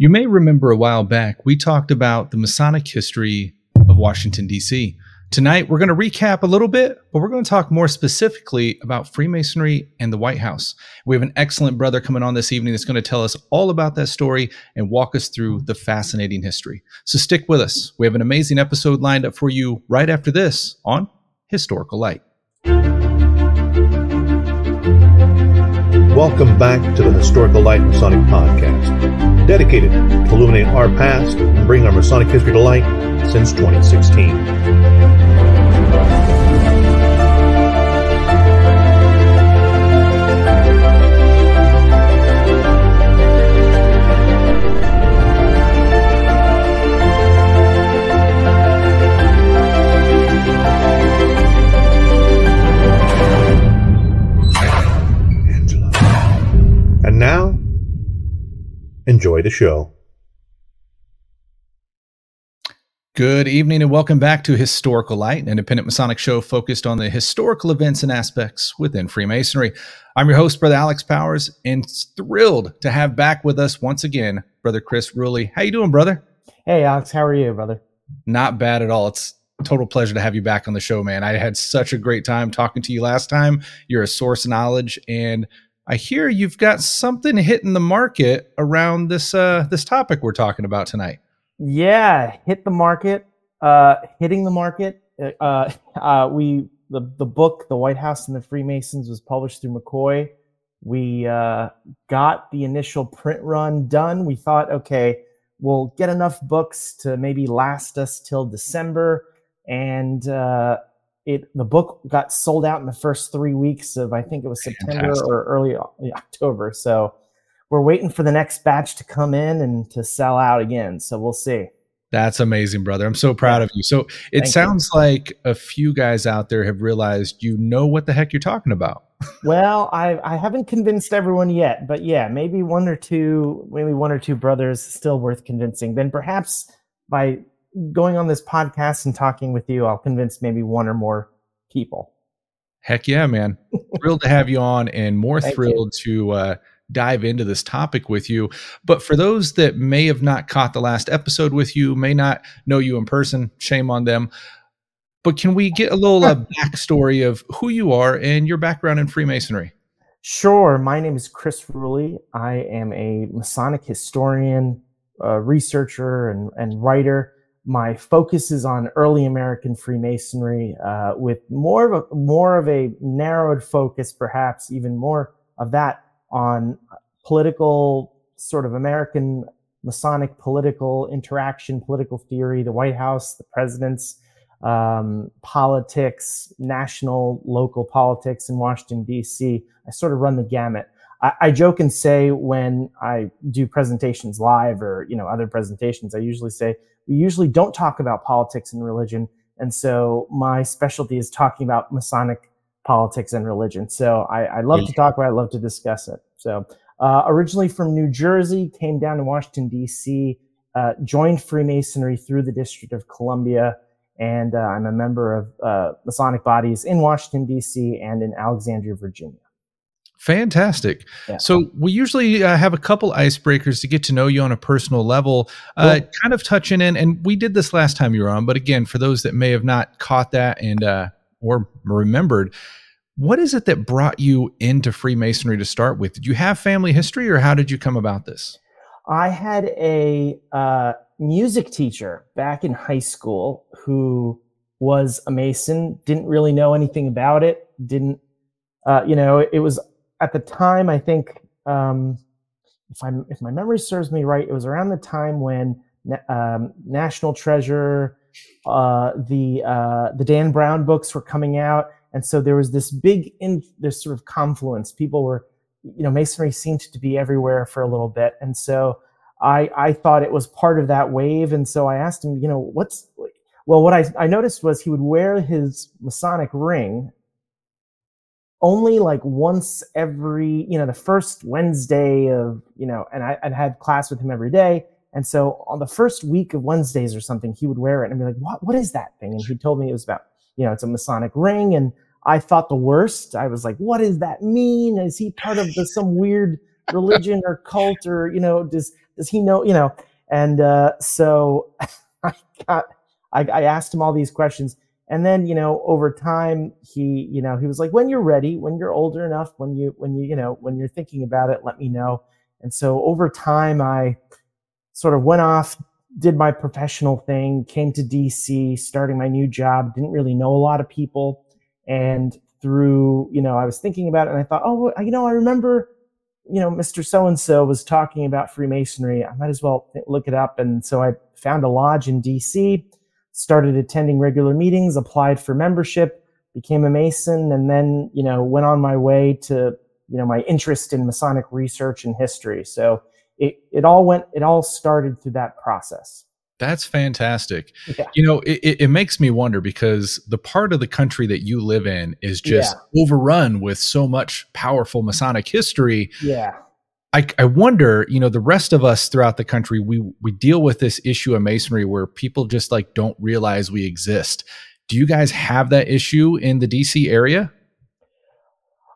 You may remember a while back, we talked about the Masonic history of Washington, D.C. Tonight, we're going to recap a little bit, but we're going to talk more specifically about Freemasonry and the White House. We have an excellent brother coming on this evening that's going to tell us all about that story and walk us through the fascinating history. So stick with us. We have an amazing episode lined up for you right after this on Historical Light. Welcome back to the Historical Light Masonic Podcast dedicated to illuminate our past and bring our Masonic history to light since 2016. Enjoy the show. Good evening and welcome back to Historical Light, an independent Masonic show focused on the historical events and aspects within Freemasonry. I'm your host, Brother Alex Powers, and thrilled to have back with us once again, Brother Chris Ruli. How you doing, brother? Hey, Alex. How are you, brother? Not bad at all. It's total pleasure to have you back on the show, man. I had such a great time talking to you last time. You're a source of knowledge, and I hear you've got something hitting the market around this uh, this topic we're talking about tonight. Yeah, hit the market, uh, hitting the market. Uh, uh, we the the book, The White House and the Freemasons, was published through Macoy. We uh, got the initial print run done. We thought, okay, we'll get enough books to maybe last us till December, and uh, it the book got sold out in the first three weeks of I think it was September Fantastic. or early October. So we're waiting for the next batch to come in and to sell out again. So we'll see. That's amazing, brother. I'm so proud of you. So it Thank sounds you. like a few guys out there have realized you know what the heck you're talking about. well, I I haven't convinced everyone yet, but yeah, maybe one or two, maybe one or two brothers still worth convincing. Then perhaps by going on this podcast and talking with you, I'll convince maybe one or more people. Heck yeah, man. thrilled to have you on and more Thank thrilled you. to uh, dive into this topic with you. But for those that may have not caught the last episode with you, may not know you in person, shame on them. But can we get a little uh, backstory of who you are and your background in Freemasonry? Sure. My name is Chris Ruli. I am a Masonic historian, uh, researcher, and, and writer my focus is on early American Freemasonry, uh, with more of a more of a narrowed focus, perhaps even more of that on political sort of American Masonic political interaction, political theory, the White House, the presidents, um, politics, national, local politics in Washington D.C. I sort of run the gamut. I, I joke and say when I do presentations live or you know other presentations, I usually say we usually don't talk about politics and religion. And so my specialty is talking about Masonic politics and religion. So I, I love to talk about it, I love to discuss it. So uh, originally from New Jersey, came down to Washington, D.C., uh, joined Freemasonry through the District of Columbia, and uh, I'm a member of uh, Masonic bodies in Washington, D.C. and in Alexandria, Virginia. Fantastic. Yeah. So we usually uh, have a couple icebreakers to get to know you on a personal level, uh, cool. kind of touching in, and we did this last time you were on. But again, for those that may have not caught that and uh, or remembered, what is it that brought you into Freemasonry to start with? Did you have family history, or how did you come about this? I had a uh, music teacher back in high school who was a Mason. Didn't really know anything about it. Didn't uh, you know? It was at the time, I think um, if I if my memory serves me right, it was around the time when um, National Treasure, uh, the uh, the Dan Brown books were coming out, and so there was this big in this sort of confluence. People were, you know, Masonry seemed to be everywhere for a little bit, and so I I thought it was part of that wave, and so I asked him, you know, what's well, what I, I noticed was he would wear his Masonic ring only like once every, you know, the first Wednesday of, you know, and I, would had class with him every day. And so on the first week of Wednesdays or something, he would wear it and be like, what, what is that thing? And he told me it was about, you know, it's a Masonic ring. And I thought the worst. I was like, what does that mean? Is he part of the, some weird religion or cult or, you know, does, does he know? You know, and uh, so I got I, I asked him all these questions, and then you know over time he you know he was like, when you're ready, when you're older enough, when you when you you know when you're thinking about it, let me know. And so over time, I sort of went off, did my professional thing, came to DC, starting my new job. Didn't really know a lot of people, and through you know I was thinking about it, and I thought, oh, you know, I remember you know, Mr. So and so was talking about Freemasonry. I might as well look it up. And so I found a lodge in DC, started attending regular meetings, applied for membership, became a Mason, and then, you know, went on my way to, you know, my interest in Masonic research and history. So it, it all went, it all started through that process. That's fantastic. Yeah. You know, it, it makes me wonder because the part of the country that you live in is just yeah. overrun with so much powerful Masonic history. Yeah. I, I wonder, you know, the rest of us throughout the country, we we deal with this issue of masonry where people just like don't realize we exist. Do you guys have that issue in the DC area?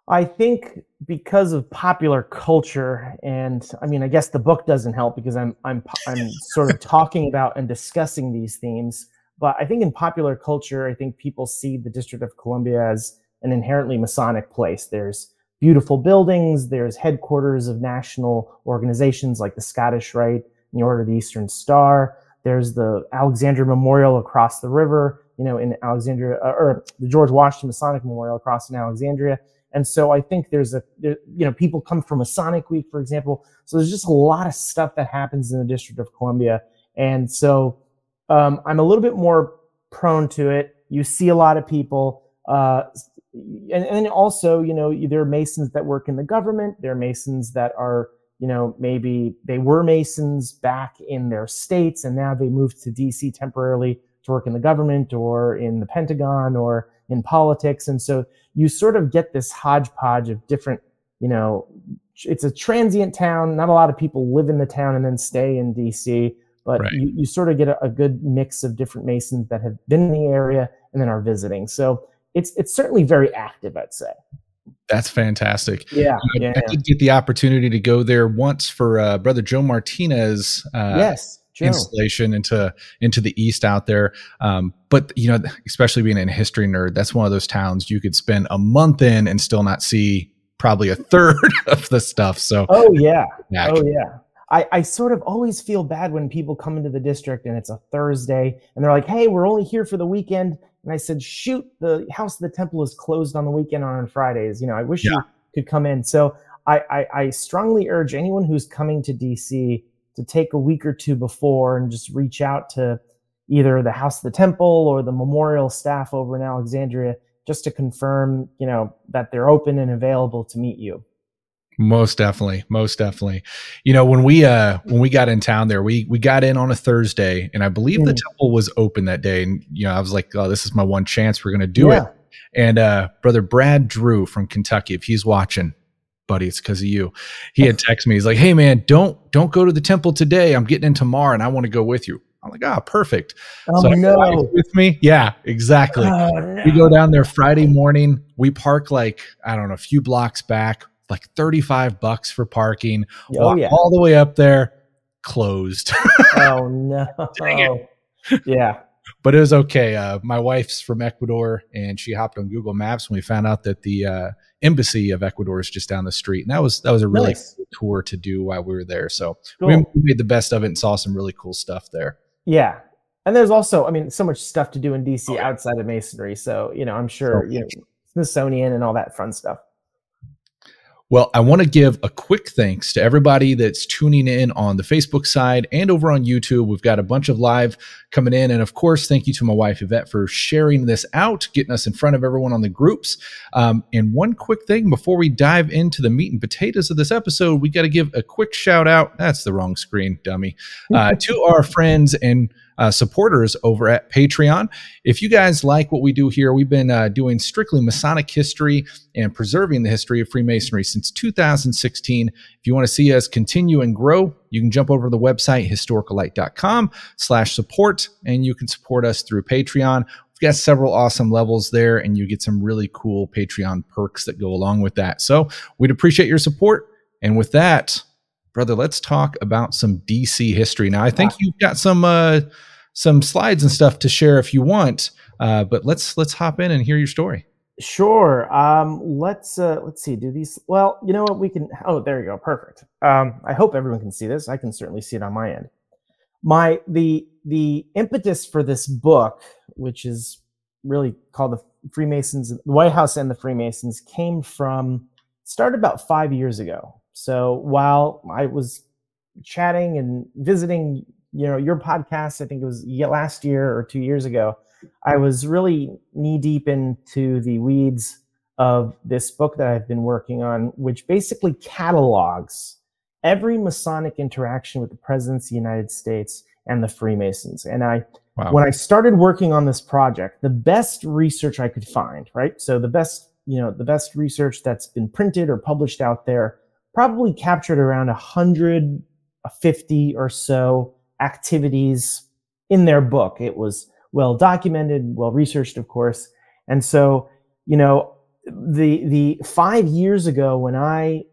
I think because of popular culture, and I mean, I guess the book doesn't help because I'm I'm I'm sort of talking about and discussing these themes. But I think in popular culture, I think people see the District of Columbia as an inherently Masonic place. There's beautiful buildings. There's headquarters of national organizations like the Scottish Rite and the Order of the Eastern Star. There's the Alexandria Memorial across the river, you know, in Alexandria, uh, or the George Washington Masonic Memorial across in Alexandria. And so I think there's a, you know, people come from Masonic Week, for example. So there's just a lot of stuff that happens in the District of Columbia. And so um, I'm a little bit more prone to it. You see a lot of people. Uh, and, and also, you know, there are Masons that work in the government. There are Masons that are, you know, maybe they were Masons back in their states and now they moved to DC temporarily to work in the government or in the Pentagon or in politics. And so you sort of get this hodgepodge of different, you know, it's a transient town. Not a lot of people live in the town and then stay in DC, but right. you, you, sort of get a, a, good mix of different Masons that have been in the area and then are visiting. So it's it's certainly very active, I'd say. That's fantastic. Yeah, I, yeah, I did get the opportunity to go there once for uh, Brother Joe Martinez. Uh, yes Joe. installation into into the east out there. Um, but you know, especially being a history nerd, that's one of those towns you could spend a month in and still not see probably a third of the stuff. So oh yeah, oh yeah. I, I sort of always feel bad when people come into the district and it's a Thursday and they're like, "Hey, we're only here for the weekend." And I said, "Shoot, the House of the Temple is closed on the weekend on Fridays. You know, I wish yeah. you could come in." So I, I, I strongly urge anyone who's coming to DC to take a week or two before and just reach out to either the House of the Temple or the memorial staff over in Alexandria just to confirm, you know, that they're open and available to meet you. Most definitely, most definitely. You know, when we uh when we got in town there, we we got in on a Thursday and I believe mm. the temple was open that day and you know, I was like, "Oh, this is my one chance we're going to do yeah. it." And uh brother Brad Drew from Kentucky, if he's watching, buddy, it's because of you. He had texted me. He's like, hey man, don't don't go to the temple today. I'm getting in tomorrow and I want to go with you. I'm like, ah, perfect. Oh so no, with me? Yeah, exactly. Oh, no. We go down there Friday morning. We park like I don't know, a few blocks back, like 35 bucks for parking. Oh, yeah. all the way up there, closed. oh no. Dang it. Yeah but it was okay. Uh, my wife's from Ecuador, and she hopped on Google Maps when we found out that the uh, embassy of Ecuador is just down the street, and that was that was a really nice. cool tour to do while we were there. So cool. we made the best of it and saw some really cool stuff there. Yeah, and there's also, I mean, so much stuff to do in DC oh, yeah. outside of Masonry. So you know, I'm sure you know Smithsonian and all that fun stuff. Well, I want to give a quick thanks to everybody that's tuning in on the Facebook side and over on YouTube. We've got a bunch of live coming in. And of course, thank you to my wife, Yvette, for sharing this out, getting us in front of everyone on the groups. Um, and one quick thing before we dive into the meat and potatoes of this episode, we got to give a quick shout out. That's the wrong screen, dummy. Uh, to our friends and uh, supporters over at Patreon. If you guys like what we do here, we've been uh, doing strictly Masonic history and preserving the history of Freemasonry since 2016. If you want to see us continue and grow, you can jump over to the website historicallight.com slash support and you can support us through Patreon. We've got several awesome levels there and you get some really cool Patreon perks that go along with that. So we'd appreciate your support. And with that, brother, let's talk about some DC history. Now, I think you've got some uh, some slides and stuff to share if you want, uh, but let's let's hop in and hear your story. Sure. Um, let's uh, let's see. Do these? Well, you know what? We can. Oh, there you go. Perfect. Um, I hope everyone can see this. I can certainly see it on my end. My the the impetus for this book, which is really called the Freemasons, the White House and the Freemasons, came from started about five years ago. So while I was chatting and visiting, you know, your podcast, I think it was last year or two years ago, I was really knee deep into the weeds of this book that I've been working on, which basically catalogs every Masonic interaction with the presidents of the United States and the Freemasons. And I, wow. when I started working on this project, the best research I could find, right? So the best, you know, the best research that's been printed or published out there probably captured around 150 or so activities in their book. It was well documented, well researched, of course. And so, you know, the the five years ago when I,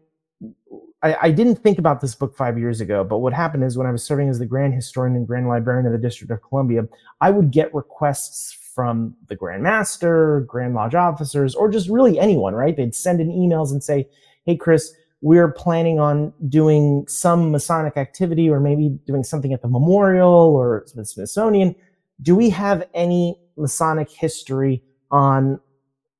I I, didn't think about this book five years ago, but what happened is when I was serving as the Grand Historian and Grand Librarian of the District of Columbia, I would get requests from the Grand Master, Grand Lodge officers, or just really anyone, right? They'd send in emails and say, Hey, Chris, we're planning on doing some Masonic activity or maybe doing something at the memorial or the Smithsonian do we have any Masonic history on,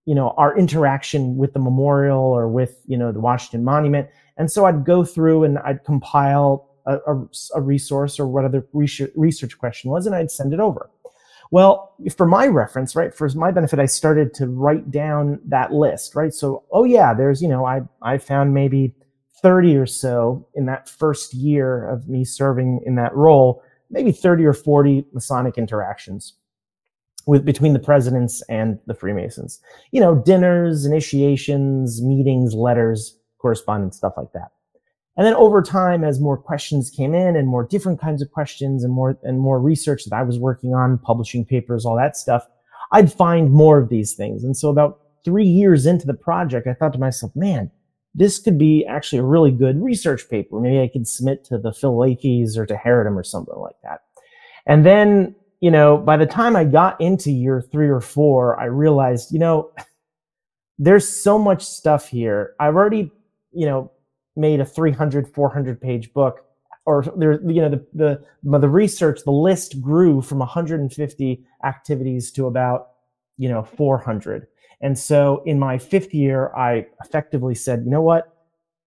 you know, our interaction with the memorial or with, you know, the Washington Monument? And so I'd go through and I'd compile a, a, a resource or what other research, research question was, and I'd send it over. Well, for my reference, right, for my benefit, I started to write down that list, right? So, oh yeah, there's, you know, I I found maybe 30 or so in that first year of me serving in that role maybe 30 or 40 Masonic interactions with between the presidents and the Freemasons. You know, dinners, initiations, meetings, letters, correspondence, stuff like that. And then over time, as more questions came in and more different kinds of questions and more and more research that I was working on, publishing papers, all that stuff, I'd find more of these things. And so about three years into the project, I thought to myself, man, this could be actually a really good research paper. Maybe I could submit to the Philalethes or to Heredom or something like that. And then, you know, by the time I got into year three or four, I realized, you know, there's so much stuff here. I've already, you know, made a 300, 400 page book or there, you know, the, the, the research, the list grew from 150 activities to about, you know, 400. And so in my fifth year, I effectively said, you know what?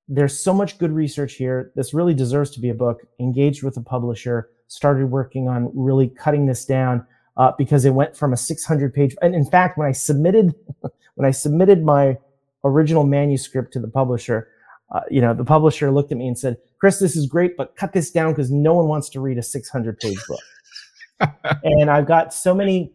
There's so much good research here. This really deserves to be a book. Engaged with a publisher, started working on really cutting this down uh, because it went from a 600 page. And in fact, when I submitted, when I submitted my original manuscript to the publisher, uh, you know, the publisher looked at me and said, "Chris, this is great, but cut this down because no one wants to read a 600 page book." and I've got so many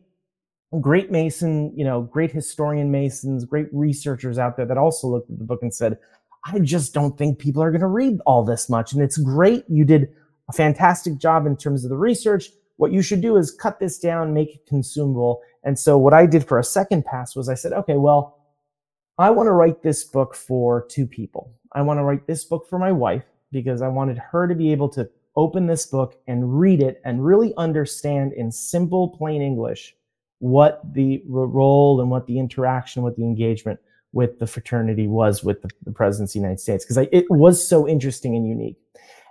great Mason, you know, great historian Masons, great researchers out there that also looked at the book and said, I just don't think people are going to read all this much. And it's great. You did a fantastic job in terms of the research. What you should do is cut this down, make it consumable. And so what I did for a second pass was I said, okay, well, I want to write this book for two people. I want to write this book for my wife because I wanted her to be able to open this book and read it and really understand in simple, plain English what the role and what the interaction, what the engagement with the fraternity was with the, the presidency of the United States, because it was so interesting and unique.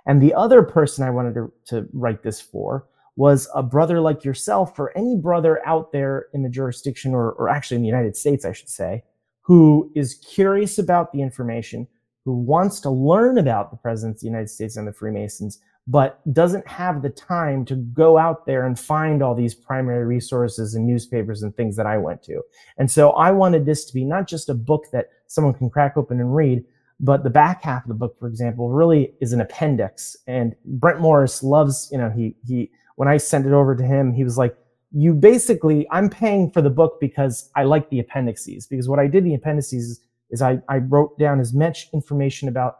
And the other person I wanted to, to write this for was a brother like yourself, or any brother out there in the jurisdiction, or, or actually in the United States, I should say, who is curious about the information, who wants to learn about the presidents of the United States and the Freemasons, but doesn't have the time to go out there and find all these primary resources and newspapers and things that I went to. And so I wanted this to be not just a book that someone can crack open and read, but the back half of the book, for example, really is an appendix. And Brent Morris loves, you know, he he when I sent it over to him, he was like, you basically, I'm paying for the book because I like the appendices. Because what I did in the appendices is, is I, I wrote down as much information about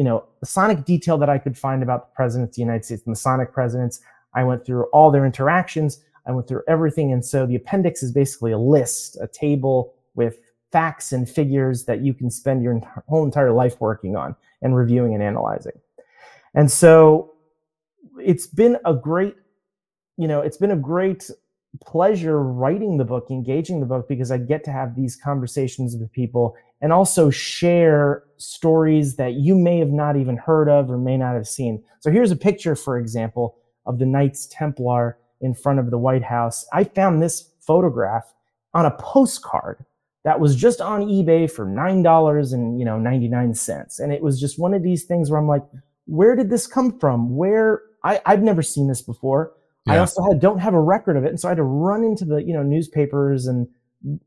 you know, the sonic detail that I could find about the presidents of the United States, Masonic presidents. I went through all their interactions. I went through everything. And so the appendix is basically a list, a table with facts and figures that you can spend your whole entire life working on and reviewing and analyzing. And so it's been a great, you know, it's been a great pleasure writing the book, engaging the book, because I get to have these conversations with people and also share stories that you may have not even heard of or may not have seen. So here's a picture, for example, of the Knights Templar in front of the White House. I found this photograph on a postcard that was just on eBay for nine dollars and you know ninety nine cents, and it was just one of these things where I'm like, where did this come from? Where I, I've never seen this before. Yeah. I also had, don't have a record of it, and so I had to run into the you know newspapers and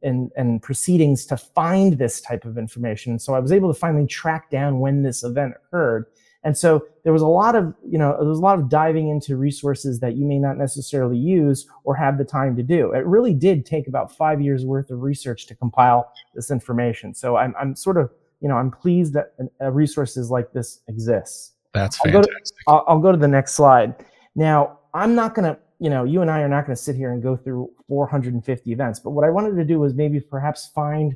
and and proceedings to find this type of information. So I was able to finally track down when this event occurred. And so there was a lot of, you know, there was a lot of diving into resources that you may not necessarily use or have the time to do. It really did take about five years worth of research to compile this information. So I'm, I'm sort of, you know, I'm pleased that uh, resources like this exists. That's fantastic. I'll go, to, I'll, I'll go to the next slide. Now, I'm not going to, you know, you and I are not going to sit here and go through 450 events, but what I wanted to do was maybe perhaps find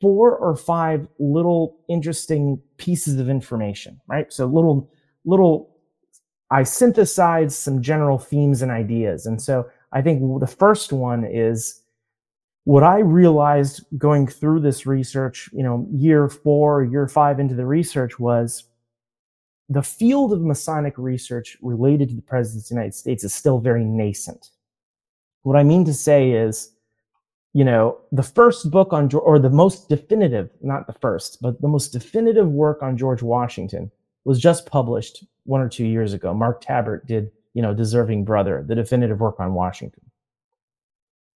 four or five little interesting pieces of information, right? So little, little, I synthesized some general themes and ideas. And so I think the first one is what I realized going through this research, you know, year four, year five into the research was the field of Masonic research related to the President of the United States is still very nascent. What I mean to say is, you know, the first book on, or the most definitive, not the first, but the most definitive work on George Washington was just published one or two years ago. Mark Tabbert did, you know, Deserving Brother, the definitive work on Washington.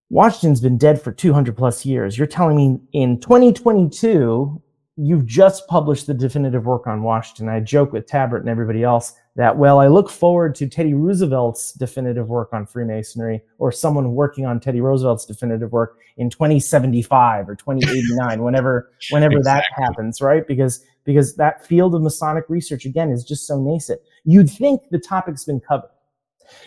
Washington's been dead for 200 plus years. You're telling me in 2022, you've just published the definitive work on Washington. I joke with Tabbert and everybody else that, well, I look forward to Teddy Roosevelt's definitive work on Freemasonry or someone working on Teddy Roosevelt's definitive work in 2075 or 2089, whenever, whenever exactly. that happens, right? Because, because that field of Masonic research, again, is just so nascent. You'd think the topic's been covered.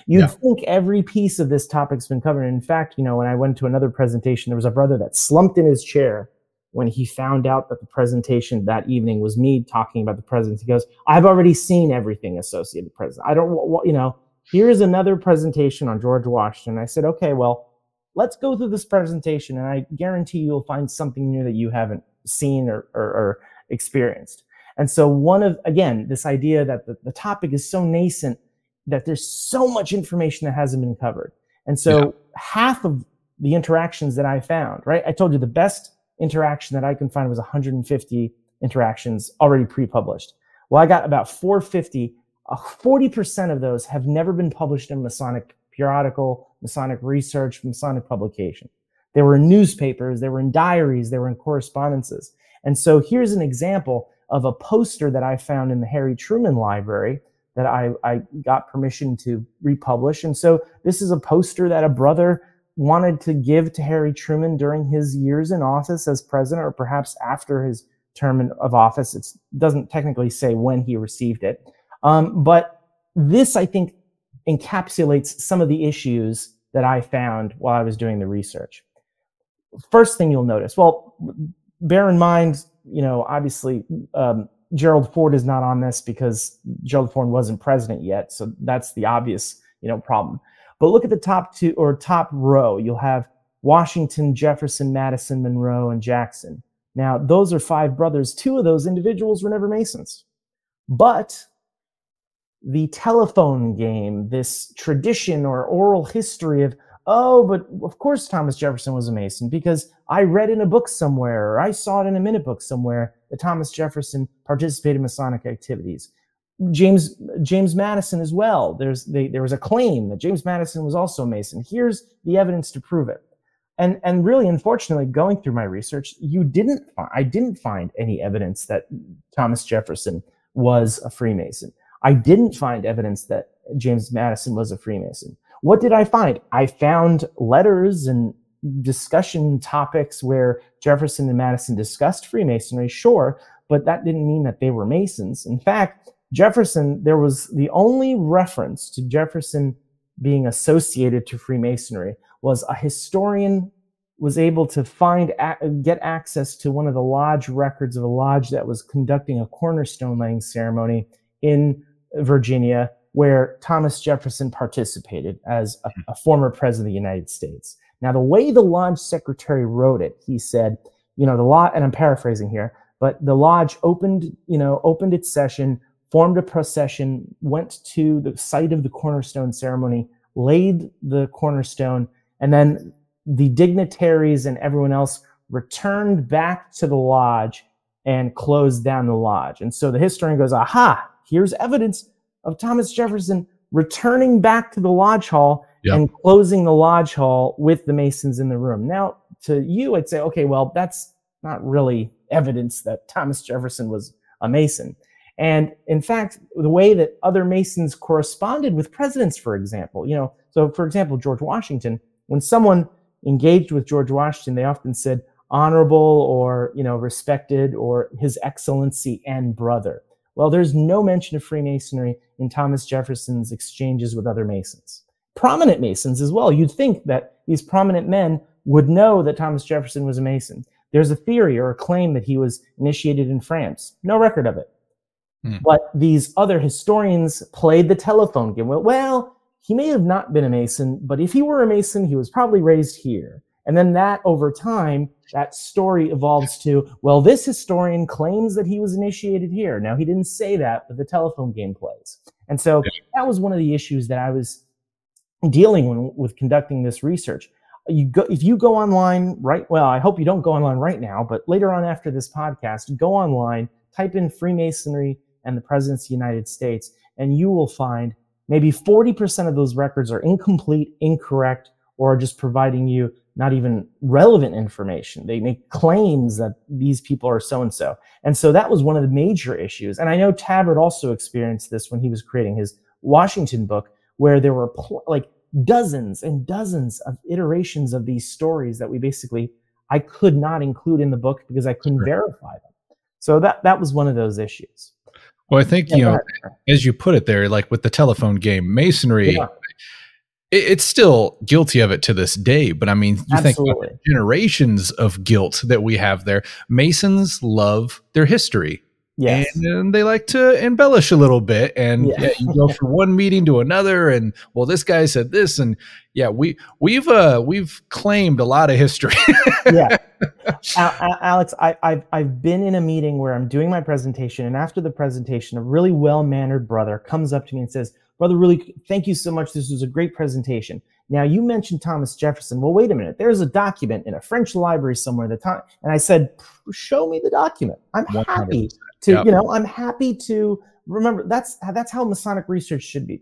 You'd yeah. think every piece of this topic's been covered. In fact, you know, when I went to another presentation, there was a brother that slumped in his chair when he found out that the presentation that evening was me talking about the president. He goes, I've already seen everything associated with president. I don't, you know, here's another presentation on George Washington. I said, okay, well, let's go through this presentation and I guarantee you'll find something new that you haven't seen or, or, or experienced. And so one of, again, this idea that the, the, topic is so nascent that there's so much information that hasn't been covered. And so yeah. half of the interactions that I found, right? I told you the best interaction that I can find was 150 interactions already pre-published. Well, I got about 450. Uh, 40% of those have never been published in Masonic periodical, Masonic research, Masonic publication. They were in newspapers, they were in diaries, they were in correspondences. And so here's an example of a poster that I found in the Harry Truman Library that I, I got permission to republish. And so this is a poster that a brother wanted to give to Harry Truman during his years in office as president, or perhaps after his term of office. It doesn't technically say when he received it. Um, but this, I think, encapsulates some of the issues that I found while I was doing the research. First thing you'll notice, well, bear in mind, you know, obviously, um, Gerald Ford is not on this because Gerald Ford wasn't president yet. So that's the obvious, you know, problem. But look at the top two or top row. You'll have Washington, Jefferson, Madison, Monroe, and Jackson. Now, those are five brothers. Two of those individuals were never Masons. But the telephone game, this tradition or oral history of, oh, but of course Thomas Jefferson was a Mason because I read in a book somewhere or I saw it in a minute book somewhere that Thomas Jefferson participated in Masonic activities. James James Madison as well. There's they, there was a claim that James Madison was also a Mason. Here's the evidence to prove it. And and really, unfortunately, going through my research, you didn't I didn't find any evidence that Thomas Jefferson was a Freemason. I didn't find evidence that James Madison was a Freemason. What did I find? I found letters and discussion topics where Jefferson and Madison discussed Freemasonry, sure, but that didn't mean that they were Masons. In fact, Jefferson, there was the only reference to Jefferson being associated to Freemasonry was a historian was able to find get access to one of the lodge records of a lodge that was conducting a cornerstone laying ceremony in Virginia, where Thomas Jefferson participated as a, a former president of the United States. Now, the way the lodge secretary wrote it, he said, you know, the law, and I'm paraphrasing here, but the lodge opened, you know, opened its session, formed a procession, went to the site of the cornerstone ceremony, laid the cornerstone, and then the dignitaries and everyone else returned back to the lodge and closed down the lodge. And so the historian goes, aha, here's evidence of Thomas Jefferson returning back to the lodge hall yep. and closing the lodge hall with the Masons in the room. Now, to you, I'd say, okay, well, that's not really evidence that Thomas Jefferson was a Mason. And in fact, the way that other Masons corresponded with presidents, for example, you know, so for example, George Washington, when someone engaged with George Washington, they often said honorable or, you know, respected or his excellency and brother. Well, there's no mention of Freemasonry in Thomas Jefferson's exchanges with other Masons. Prominent Masons as well. You'd think that these prominent men would know that Thomas Jefferson was a Mason. There's a theory or a claim that he was initiated in France. No record of it. Mm. But these other historians played the telephone game. Well, well, he may have not been a Mason, but if he were a Mason, he was probably raised here. And then that over time, that story evolves to, well, this historian claims that he was initiated here. Now, he didn't say that, but the telephone game plays. And so that was one of the issues that I was dealing with conducting this research. You go, if you go online right, well, I hope you don't go online right now, but later on after this podcast, go online, type in Freemasonry and the President's of the United States, and you will find maybe 40% of those records are incomplete, incorrect, or are just providing you not even relevant information. They make claims that these people are so and so. And so that was one of the major issues. And I know Tabbert also experienced this when he was creating his Washington book, where there were pl- like dozens and dozens of iterations of these stories that we basically I could not include in the book because I couldn't sure. verify them. So that that was one of those issues. Well, I think yeah, you know, as you put it there, like with the telephone game, masonry. Yeah it's still guilty of it to this day. But I mean, you Absolutely. think generations of guilt that we have there. Masons love their history. Yes. And, and, they like to embellish a little bit. And yeah. yeah. you go from one meeting to another, and well, this guy said this, and yeah, we we've uh we've claimed a lot of history. yeah, Alex, I, I've I've been in a meeting where I'm doing my presentation, and after the presentation, a really well mannered brother comes up to me and says, Brother, really, thank you so much. This was a great presentation. Now, you mentioned Thomas Jefferson. Well, wait a minute. There's a document in a French library somewhere The time, and I said, show me the document. I'm 100%. happy to, yep. you know, I'm happy to remember that's that's how Masonic research should be.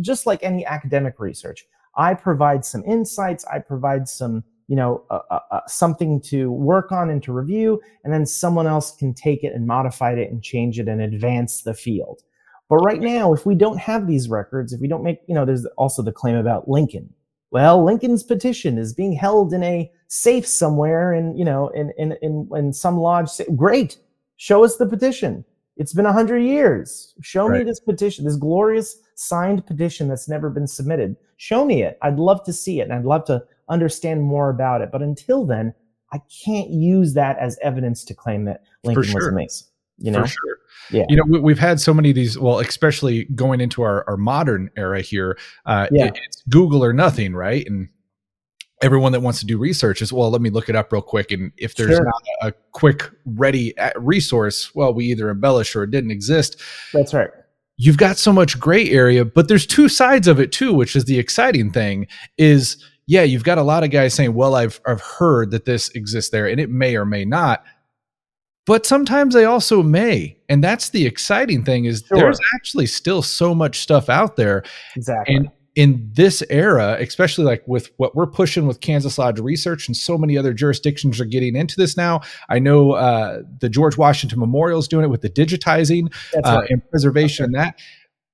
Just like any academic research, I provide some insights. I provide some, you know, uh, uh, uh, something to work on and to review, and then someone else can take it and modify it and change it and advance the field. But right now, if we don't have these records, if we don't make, you know, there's also the claim about Lincoln. Well, Lincoln's petition is being held in a safe somewhere in, you know, in in in, in some lodge. Great. Show us the petition. It's been a hundred years. Show right. me this petition, this glorious signed petition that's never been submitted. Show me it. I'd love to see it and I'd love to understand more about it. But until then, I can't use that as evidence to claim that Lincoln sure. was a Mason. You know? For sure. Yeah. You know, we, have had so many of these, well, especially going into our, our modern era here, uh, yeah. It, it's Google or nothing, right? And everyone that wants to do research is, well, let me look it up real quick. And if there's sure. not a, quick, ready uh, resource, well, we either embellish or it didn't exist. That's right. You've got so much gray area, but there's two sides of it too, which is the exciting thing is, yeah, you've got a lot of guys saying, well, I've, I've heard that this exists there and it may or may not but sometimes they also may and that's the exciting thing is sure. there's actually still so much stuff out there exactly and in this era especially like with what we're pushing with kansas lodge research and so many other jurisdictions are getting into this now i know uh, the george washington memorial is doing it with the digitizing uh, and preservation and that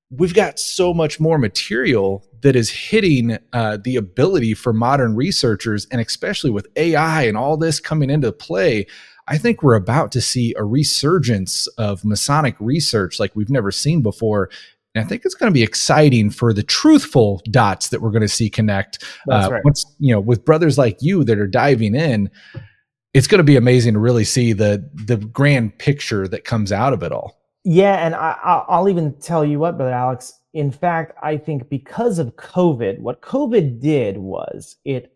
we've got so much more material that is hitting uh, the ability for modern researchers and especially with ai and all this coming into play I think we're about to see a resurgence of Masonic research like we've never seen before. And I think it's going to be exciting for the truthful dots that we're going to see connect. That's uh, right. Once, you know, with brothers like you that are diving in, it's going to be amazing to really see the the grand picture that comes out of it all. Yeah, and I, I'll even tell you what, brother Alex. In fact, I think because of COVID, what COVID did was it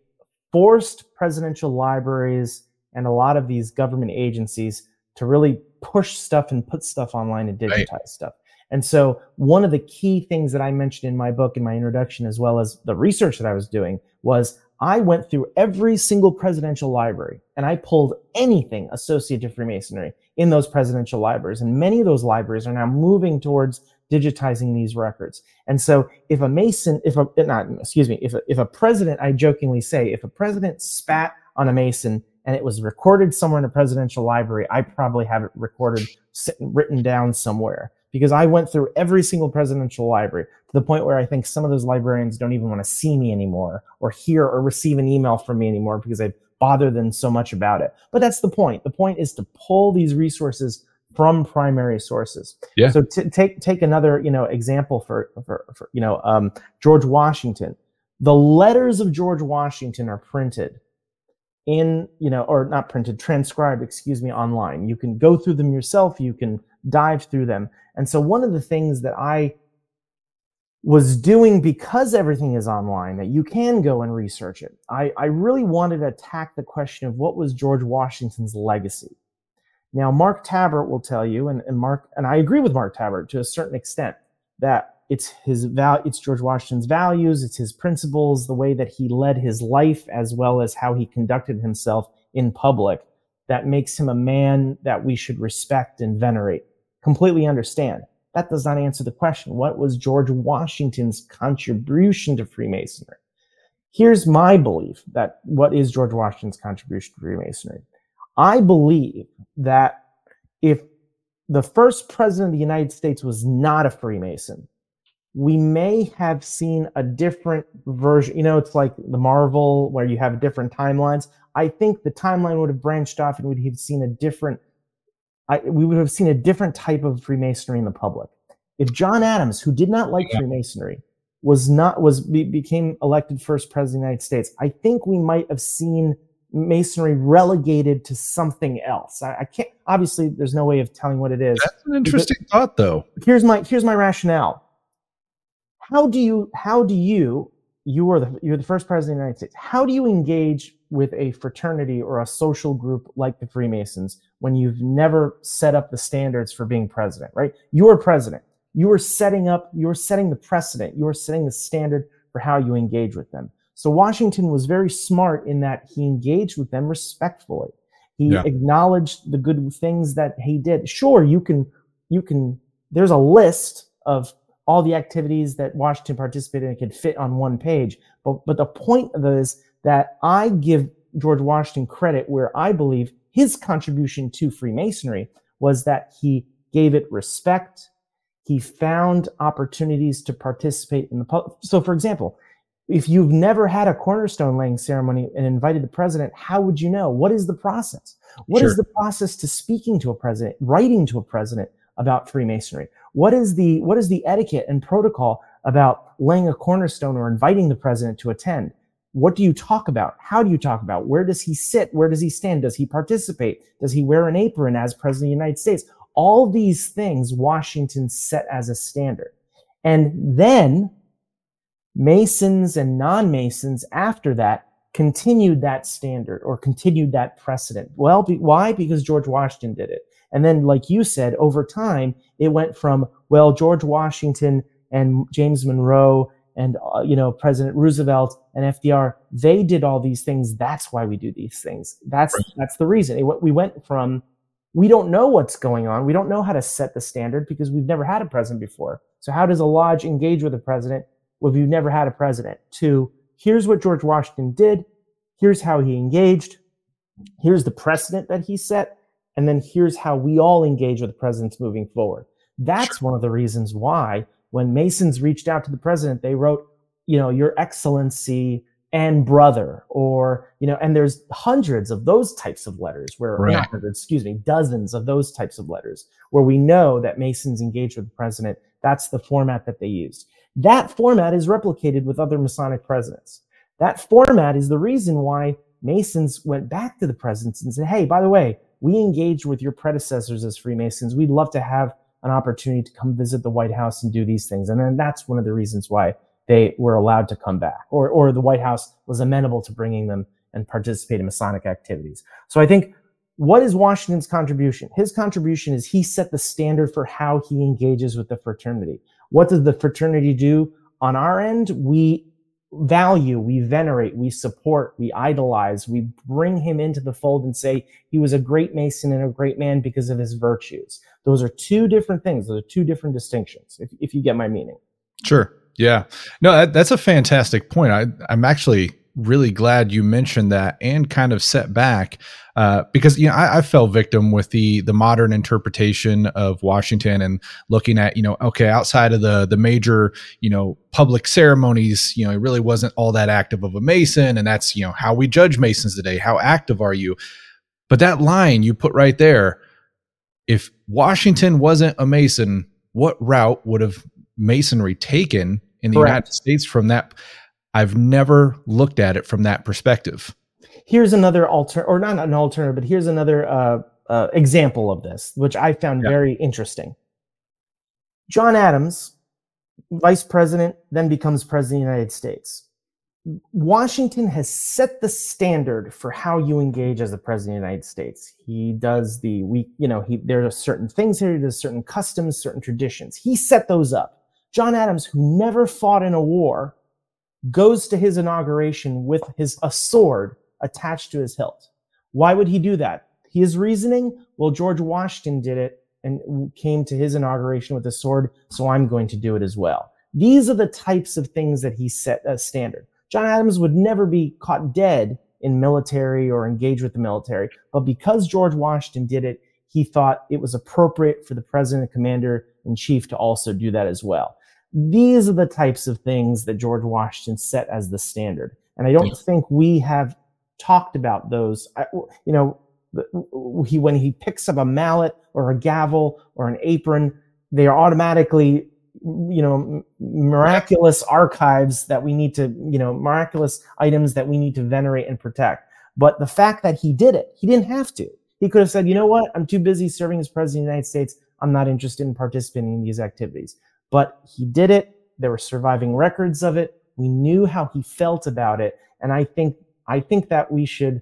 forced presidential libraries and a lot of these government agencies to really push stuff and put stuff online and digitize right. stuff. And so, one of the key things that I mentioned in my book, in my introduction, as well as the research that I was doing, was I went through every single presidential library and I pulled anything associated to Freemasonry in those presidential libraries. And many of those libraries are now moving towards digitizing these records. And so if a Mason, if a, not, excuse me, if a, if a president, I jokingly say, if a president spat on a Mason and it was recorded somewhere in a presidential library, I probably have it recorded, written down somewhere because I went through every single presidential library to the point where I think some of those librarians don't even want to see me anymore or hear or receive an email from me anymore because I've bothered them so much about it. But that's the point. The point is to pull these resources from primary sources. Yeah. So t- take take another you know example for for, for you know um, George Washington. The letters of George Washington are printed in you know or not printed transcribed excuse me online. You can go through them yourself you can dive through them. And so one of the things that i was doing because everything is online that you can go and research it i, I really wanted to attack the question of what was george washington's legacy. Now mark tabbert will tell you and, and mark and i agree with mark tabbert to a certain extent that it's his val it's george washington's values it's his principles the way that he led his life as well as how he conducted himself in public that makes him a man that we should respect and venerate. Completely understand. That does not answer the question what was george washington's contribution to freemasonry? Here's my belief that what is george washington's contribution to freemasonry. I believe that if the first president of the united states was not a freemason we may have seen a different version. You know, it's like the Marvel where you have different timelines. I think the timeline would have branched off and we'd have seen a different. I, we would have seen a different type of Freemasonry in the public. If John Adams, who did not like yeah. Freemasonry, was not was be, became elected first president of the United States, I think we might have seen Masonry relegated to something else. I, I can't. Obviously, there's no way of telling what it is. That's an interesting thought, though. Here's my here's my rationale how do you how do you you are the you're the first president of the United States. How do you engage with a fraternity or a social group like the Freemasons when you've never set up the standards for being president, right? You are president. You are setting up, you're setting the precedent, you are setting the standard for how you engage with them. So Washington was very smart in that he engaged with them respectfully. He yeah. acknowledged the good things that he did. Sure, you can you can there's a list of all the activities that Washington participated in could fit on one page. But, but the point of it is that I give George Washington credit where I believe his contribution to Freemasonry was that he gave it respect. He found opportunities to participate in the public. So, for example, if you've never had a cornerstone laying ceremony and invited the president, how would you know? What is the process? What sure. is the process to speaking to a president, writing to a president about Freemasonry? What is the what is the etiquette and protocol about laying a cornerstone or inviting the president to attend? What do you talk about? How do you talk about? Where does he sit? Where does he stand? Does he participate? Does he wear an apron as president of the United States? All these things Washington set as a standard. And then Masons and non Masons after that continued that standard or continued that precedent. Well, be, why? Because George Washington did it. And then, like you said, over time, it went from, well, George Washington and James Monroe and, uh, you know, President Roosevelt and FDR, they did all these things. That's why we do these things. That's, right. that's the reason. It, we went from, we don't know what's going on. We don't know how to set the standard because we've never had a president before. So how does a lodge engage with a president if you've never had a president? To here's what George Washington did. Here's how he engaged. Here's the precedent that he set and then here's how we all engage with the presidents moving forward. That's one of the reasons why when Masons reached out to the president, they wrote, you know, Your Excellency and brother, or, you know, and there's hundreds of those types of letters where, right. hundreds, excuse me, dozens of those types of letters where we know that Masons engage with the president. That's the format that they used. That format is replicated with other Masonic presidents. That format is the reason why Masons went back to the presidents and said, hey, by the way, we engage with your predecessors as Freemasons. We'd love to have an opportunity to come visit the White House and do these things. And then that's one of the reasons why they were allowed to come back or, or the White House was amenable to bringing them and participate in Masonic activities. So I think what is Washington's contribution? His contribution is he set the standard for how he engages with the fraternity. What does the fraternity do? On our end, we value, we venerate, we support, we idolize, we bring him into the fold and say he was a great Mason and a great man because of his virtues. Those are two different things. Those are two different distinctions, if, if you get my meaning. Sure. Yeah. No, that, that's a fantastic point. I, I'm actually really glad you mentioned that and kind of set back uh, because you know I, I, fell victim with the the modern interpretation of Washington and looking at you know okay outside of the the major you know public ceremonies you know he really wasn't all that active of a Mason and that's you know how we judge Masons today how active are you but that line you put right there if Washington wasn't a Mason what route would have Masonry taken in the Correct. United States from that I've never looked at it from that perspective. Here's another alter, or not an alternative, but here's another uh, uh, example of this, which I found yeah. very interesting. John Adams, vice president, then becomes president of the United States. Washington has set the standard for how you engage as the president of the United States. He does the we, you know, he there are certain things here, he does certain customs, certain traditions. He set those up. John Adams, who never fought in a war, goes to his inauguration with his a sword attached to his hilt. Why would he do that? His reasoning, well, George Washington did it and came to his inauguration with a sword, so I'm going to do it as well. These are the types of things that he set as standard. John Adams would never be caught dead in military or engage with the military, but because George Washington did it, he thought it was appropriate for the president and commander in chief to also do that as well. These are the types of things that George Washington set as the standard. And I don't think we have talked about those. I, you know, he when he picks up a mallet or a gavel or an apron, they are automatically, you know, miraculous archives that we need to, you know, miraculous items that we need to venerate and protect. But the fact that he did it, he didn't have to. He could have said, you know what, I'm too busy serving as president of the United States. I'm not interested in participating in these activities but he did it. There were surviving records of it. We knew how he felt about it. And I think I think that we should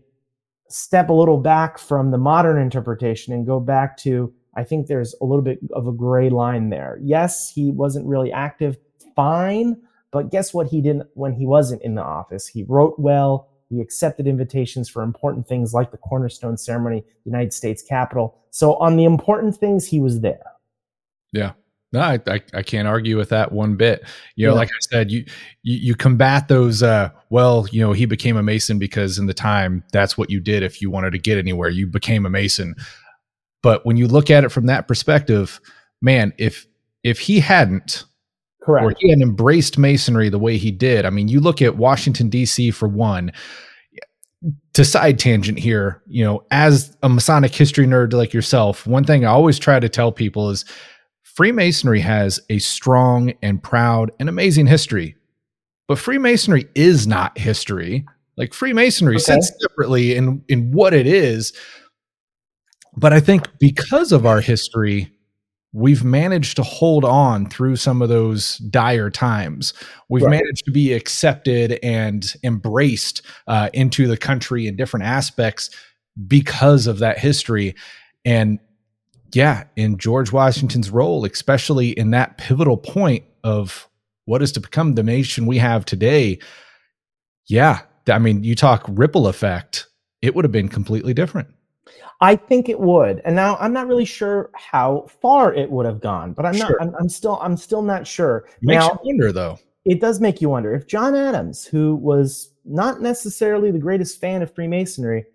step a little back from the modern interpretation and go back to I think there's a little bit of a gray line there. Yes, he wasn't really active, fine, but guess what he didn't when he wasn't in the office? He wrote well, he accepted invitations for important things like the cornerstone ceremony, United States Capitol. So on the important things, he was there. Yeah. No, I, I, I, can't argue with that one bit. You know, yeah. like I said, you, you, you combat those. Uh, well, you know, he became a mason because in the time that's what you did if you wanted to get anywhere. You became a mason. But when you look at it from that perspective, man, if if he hadn't, correct, or he had embraced masonry the way he did, I mean, you look at Washington D.C. for one. To side tangent here, you know, as a Masonic history nerd like yourself, one thing I always try to tell people is Freemasonry has a strong and proud and amazing history, but Freemasonry is not history. Like Freemasonry okay. sits separately in, in what it is. But I think because of our history, we've managed to hold on through some of those dire times. We've right. managed to be accepted and embraced uh, into the country in different aspects because of that history. And yeah, in George Washington's role, especially in that pivotal point of what is to become the nation we have today, yeah, I mean, you talk ripple effect, it would have been completely different. I think it would. And now I'm not really sure how far it would have gone, but I'm sure. not I'm, I'm, still I'm still not sure. Makes now, you wonder though. It does make you wonder if John Adams, who was not necessarily the greatest fan of Freemasonry,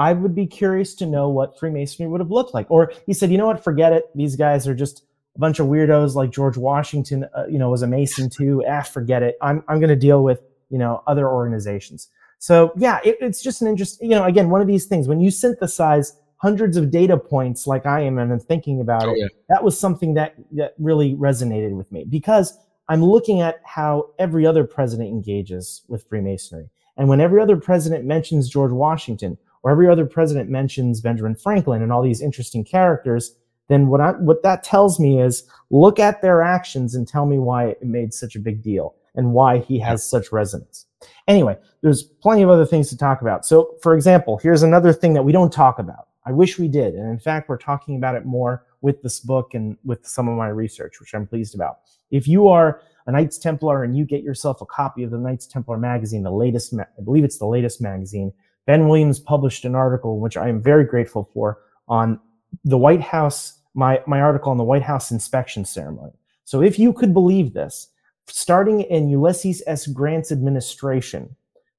I would be curious to know what Freemasonry would have looked like. Or he said, you know what, forget it. These guys are just a bunch of weirdos like George Washington, uh, you know, was a Mason too. Ah, forget it. I'm, I'm going to deal with, you know, other organizations. So yeah, it, it's just an interest, you know, again, one of these things when you synthesize hundreds of data points like I am and I'm thinking about oh, it, yeah. that was something that, that really resonated with me because I'm looking at how every other president engages with Freemasonry. And when every other president mentions George Washington, or every other president mentions Benjamin Franklin and all these interesting characters, then what I, what that tells me is look at their actions and tell me why it made such a big deal and why he has such resonance. Anyway, there's plenty of other things to talk about. So, for example, here's another thing that we don't talk about. I wish we did. And in fact, we're talking about it more with this book and with some of my research, which I'm pleased about. If you are a Knights Templar and you get yourself a copy of the Knights Templar magazine, the latest, I believe it's the latest magazine, Ben Williams published an article, which I am very grateful for, on the White House, my, my article on the White House inspection ceremony. So if you could believe this, starting in Ulysses S. Grant's administration,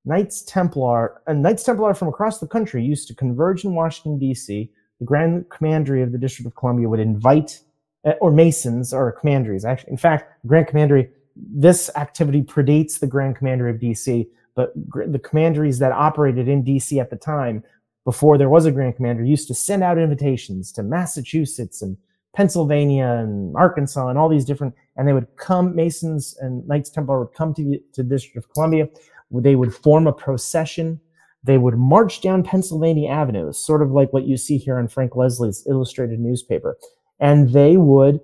Knights Templar and Knights Templar from across the country used to converge in Washington, D.C. The Grand Commandery of the District of Columbia would invite, eh, or Masons or commanderies. Actually, in fact, Grand Commandery, this activity predates the Grand Commandery of D.C., Uh, but the commanderies that operated in D.C. at the time, before there was a Grand Commander, used to send out invitations to Massachusetts and Pennsylvania and Arkansas and all these different, and they would come, Masons and Knights Templar would come to the, District of Columbia. They would form a procession. They would march down Pennsylvania Avenue, sort of like what you see here on Frank Leslie's illustrated newspaper. And they would,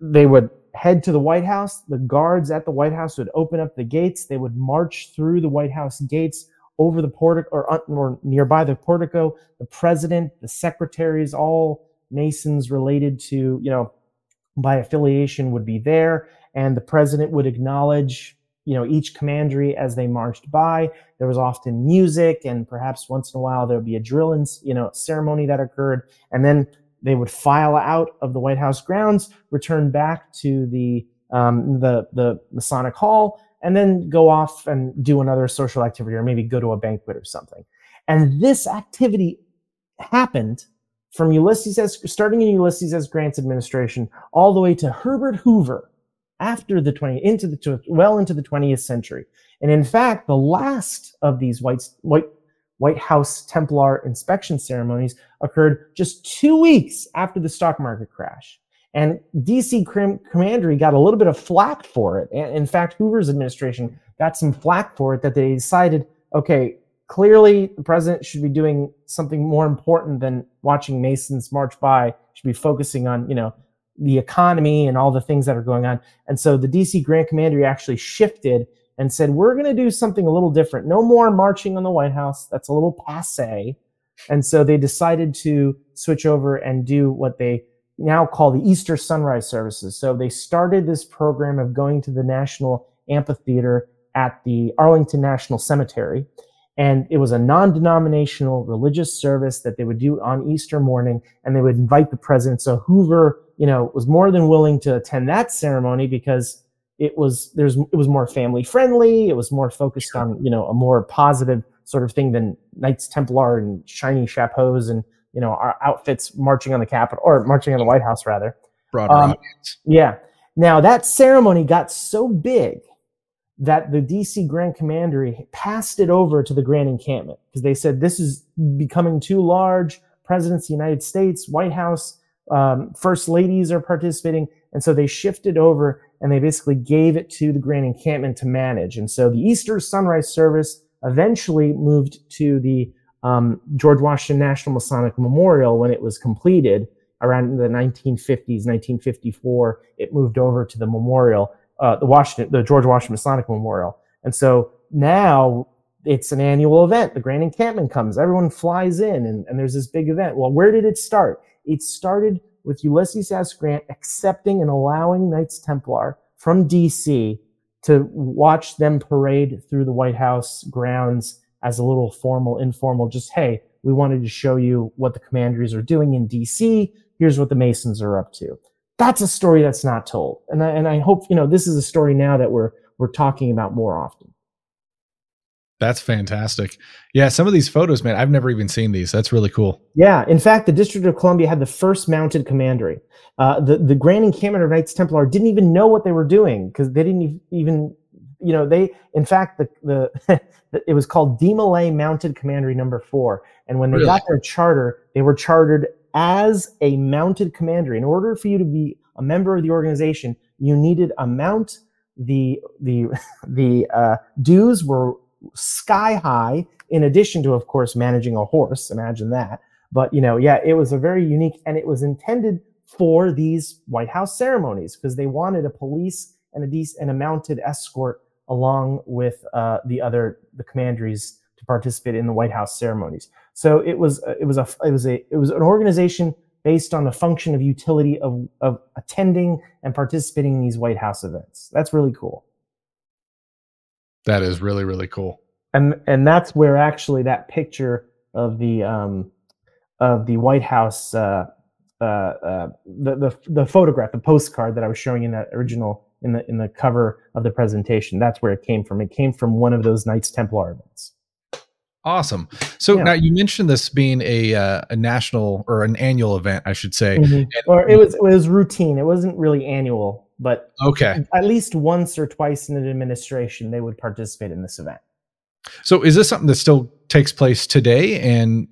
they would head to the White House. The guards at the White House would open up the gates. They would march through the White House gates over the portico or, uh, or nearby the portico. The president, the secretaries, all Masons related to, you know, by affiliation would be there. And the president would acknowledge, you know, each commandery as they marched by. There was often music and perhaps once in a while there would be a drill and, you know, ceremony that occurred. And then they would file out of the White House grounds, return back to the um, the the Masonic Hall, and then go off and do another social activity, or maybe go to a banquet or something. And this activity happened from Ulysses S. starting in Ulysses S. Grant's administration all the way to Herbert Hoover after the 20 into the well into the 20th century. And in fact, the last of these white white White House Templar inspection ceremonies occurred just two weeks after the stock market crash. And DC Commandery got a little bit of flack for it. And In fact, Hoover's administration got some flack for it that they decided, okay, clearly the president should be doing something more important than watching Masons march by, should be focusing on, you know, the economy and all the things that are going on. And so the DC Grand Commandery actually shifted and said, we're going to do something a little different. No more marching on the White House. That's a little passe. And so they decided to switch over and do what they now call the Easter Sunrise Services. So they started this program of going to the National Amphitheater at the Arlington National Cemetery. And it was a non denominational religious service that they would do on Easter morning. And they would invite the president. So Hoover, you know, was more than willing to attend that ceremony because it was there's it was more family friendly. It was more focused on you know a more positive sort of thing than Knights Templar and shiny chapeaus and you know our outfits marching on the Capitol or marching on the White House rather. Broader um, audience. Yeah. Now that ceremony got so big that the DC Grand Commandery passed it over to the Grand Encampment because they said this is becoming too large. Presidents of the United States, White House, um, first ladies are participating, and so they shifted over and they basically gave it to the Grand Encampment to manage. And so the Easter Sunrise Service eventually moved to the um, George Washington National Masonic Memorial when it was completed around the 1950s, 1954. It moved over to the memorial, uh, the Washington, the George Washington Masonic Memorial. And so now it's an annual event. The Grand Encampment comes, everyone flies in, and, and there's this big event. Well, where did it start? It started with Ulysses S. Grant accepting and allowing Knights Templar from DC to watch them parade through the White House grounds as a little formal, informal, just, hey, we wanted to show you what the commanderies are doing in DC. Here's what the Masons are up to. That's a story that's not told. And I, and I hope, you know, this is a story now that we're, we're talking about more often. That's fantastic. Yeah, some of these photos, man, I've never even seen these. That's really cool. Yeah, in fact, the District of Columbia had the first mounted commandery. Uh, the the Grand Encampment of Knights Templar didn't even know what they were doing because they didn't even, you know, they in fact the the it was called Demolay Mounted Commandery Number Four, and when they really? got their charter, they were chartered as a mounted commandery. In order for you to be a member of the organization, you needed a mount. The the the uh, dues were sky high in addition to of course managing a horse imagine that but you know yeah it was a very unique and it was intended for these White House ceremonies because they wanted a police and a dec- and a mounted escort along with uh, the other the commanderies to participate in the White House ceremonies. So it was it was a it was a it was an organization based on the function of utility of of attending and participating in these White House events. That's really cool. That is really really cool. And and that's where actually that picture of the um of the White House uh, uh, uh, the, the the photograph, the postcard that I was showing in that original in the in the cover of the presentation. That's where it came from. It came from one of those Knights Templar events. Awesome. So Yeah. now you mentioned this being a uh, a national or an annual event, I should say. Mhm. Or it was it was routine. It wasn't really annual, but Okay. at least once or twice in an administration they would participate in this event. So is this something that still takes place today? And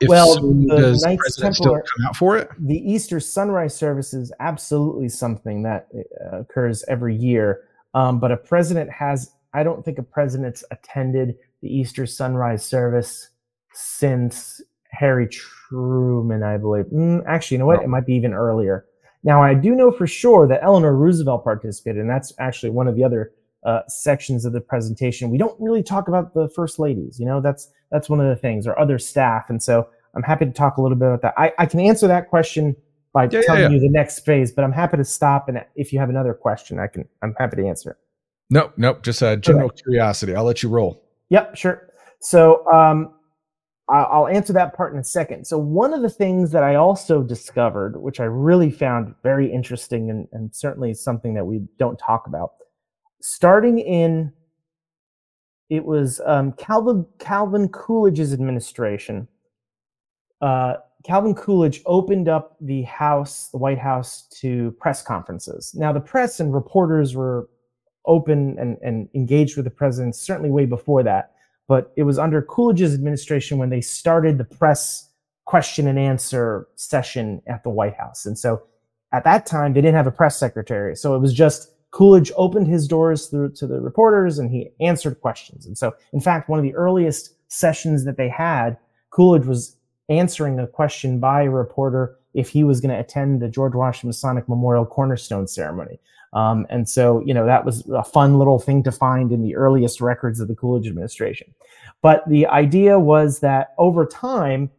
if Well, so, the does the Knights president Templar- still come out for it? the Easter sunrise service is absolutely something that uh, occurs every year. Um, but a president has, I don't think a president's attended the Easter sunrise service since Harry Truman, I believe. Mm, actually, you know what? No. It might be even earlier. Now, I do know for sure that Eleanor Roosevelt participated, and that's actually one of the other uh, sections of the presentation. We don't really talk about the first ladies. You know, that's that's one of the things, or other staff. And so I'm happy to talk a little bit about that. I, I can answer that question by Yeah, yeah, telling yeah. you the next phase, but I'm happy to stop. And if you have another question, I can. I'm happy to answer it. Nope, nope. Just a general curiosity. I'll let you roll. Yep, sure. So um, I'll answer that part in a second. So one of the things that I also discovered, which I really found very interesting and, and certainly something that we don't talk about, starting in it was um, Calvin Calvin Coolidge's administration. Uh, Calvin Coolidge opened up the House, the White House, to press conferences. Now, the press and reporters were open and, and engaged with the president certainly way before that. But it was under Coolidge's administration when they started the press question and answer session at the White House. And so at that time, they didn't have a press secretary. So it was just Coolidge opened his doors through to the reporters and he answered questions. And so, in fact, one of the earliest sessions that they had, Coolidge was answering a question by a reporter if he was going to attend the George Washington Masonic Memorial Cornerstone ceremony. Um, and so, you know, that was a fun little thing to find in the earliest records of the Coolidge administration. But the idea was that over time,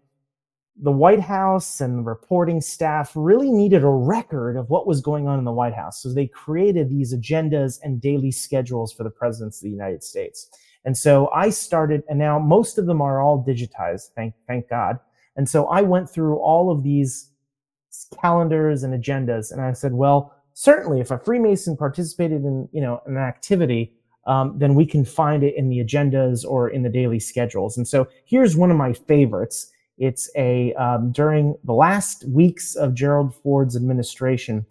the White House and the reporting staff really needed a record of what was going on in the White House. So they created these agendas and daily schedules for the presidents of the United States. And so I started, and now most of them are all digitized, thank, thank God. And so I went through all of these calendars and agendas, and I said, well, certainly if a Freemason participated in, you know, an activity, um, then we can find it in the agendas or in the daily schedules. And so here's one of my favorites. It's a um, during the last weeks of Gerald Ford's administration,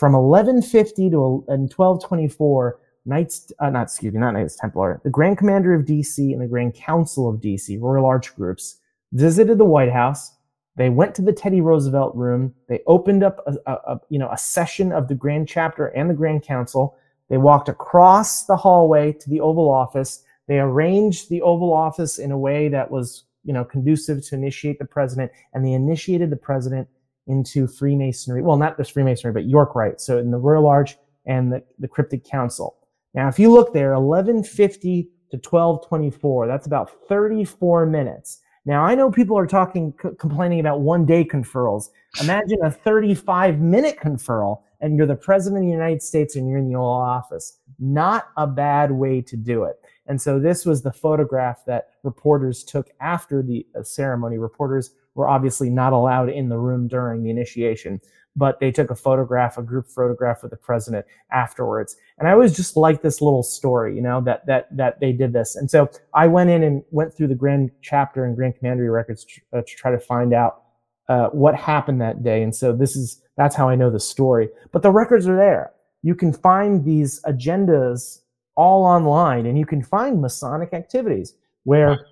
from 1150 to 1224. Knights, uh, not excuse me, not Knights Templar. The Grand Commander of DC and the Grand Council of DC, Royal Arch groups, visited the White House. They went to the Teddy Roosevelt room. They opened up a, a, a you know a session of the Grand Chapter and the Grand Council. They walked across the hallway to the Oval Office. They arranged the Oval Office in a way that was you know conducive to initiate the president, and they initiated the president into Freemasonry. Well, not just Freemasonry, but York Rite. So in the Royal Arch and the, the Cryptic Council. Now, if you look there, 1150 to 1224, that's about 34 minutes. Now, I know people are talking, c- complaining about one day conferrals. Imagine a 35 minute conferral, and you're the president of the United States and you're in the Oval Office. Not a bad way to do it. And so, this was the photograph that reporters took after the uh, ceremony. Reporters were obviously not allowed in the room during the initiation, but they took a photograph, a group photograph with the president afterwards. And I always just like this little story, you know, that that that they did this. And so I went in and went through the Grand Chapter and Grand Commandery records to, uh, to try to find out uh, what happened that day. And so this is that's how I know the story. But the records are there. You can find these agendas all online, and you can find Masonic activities where,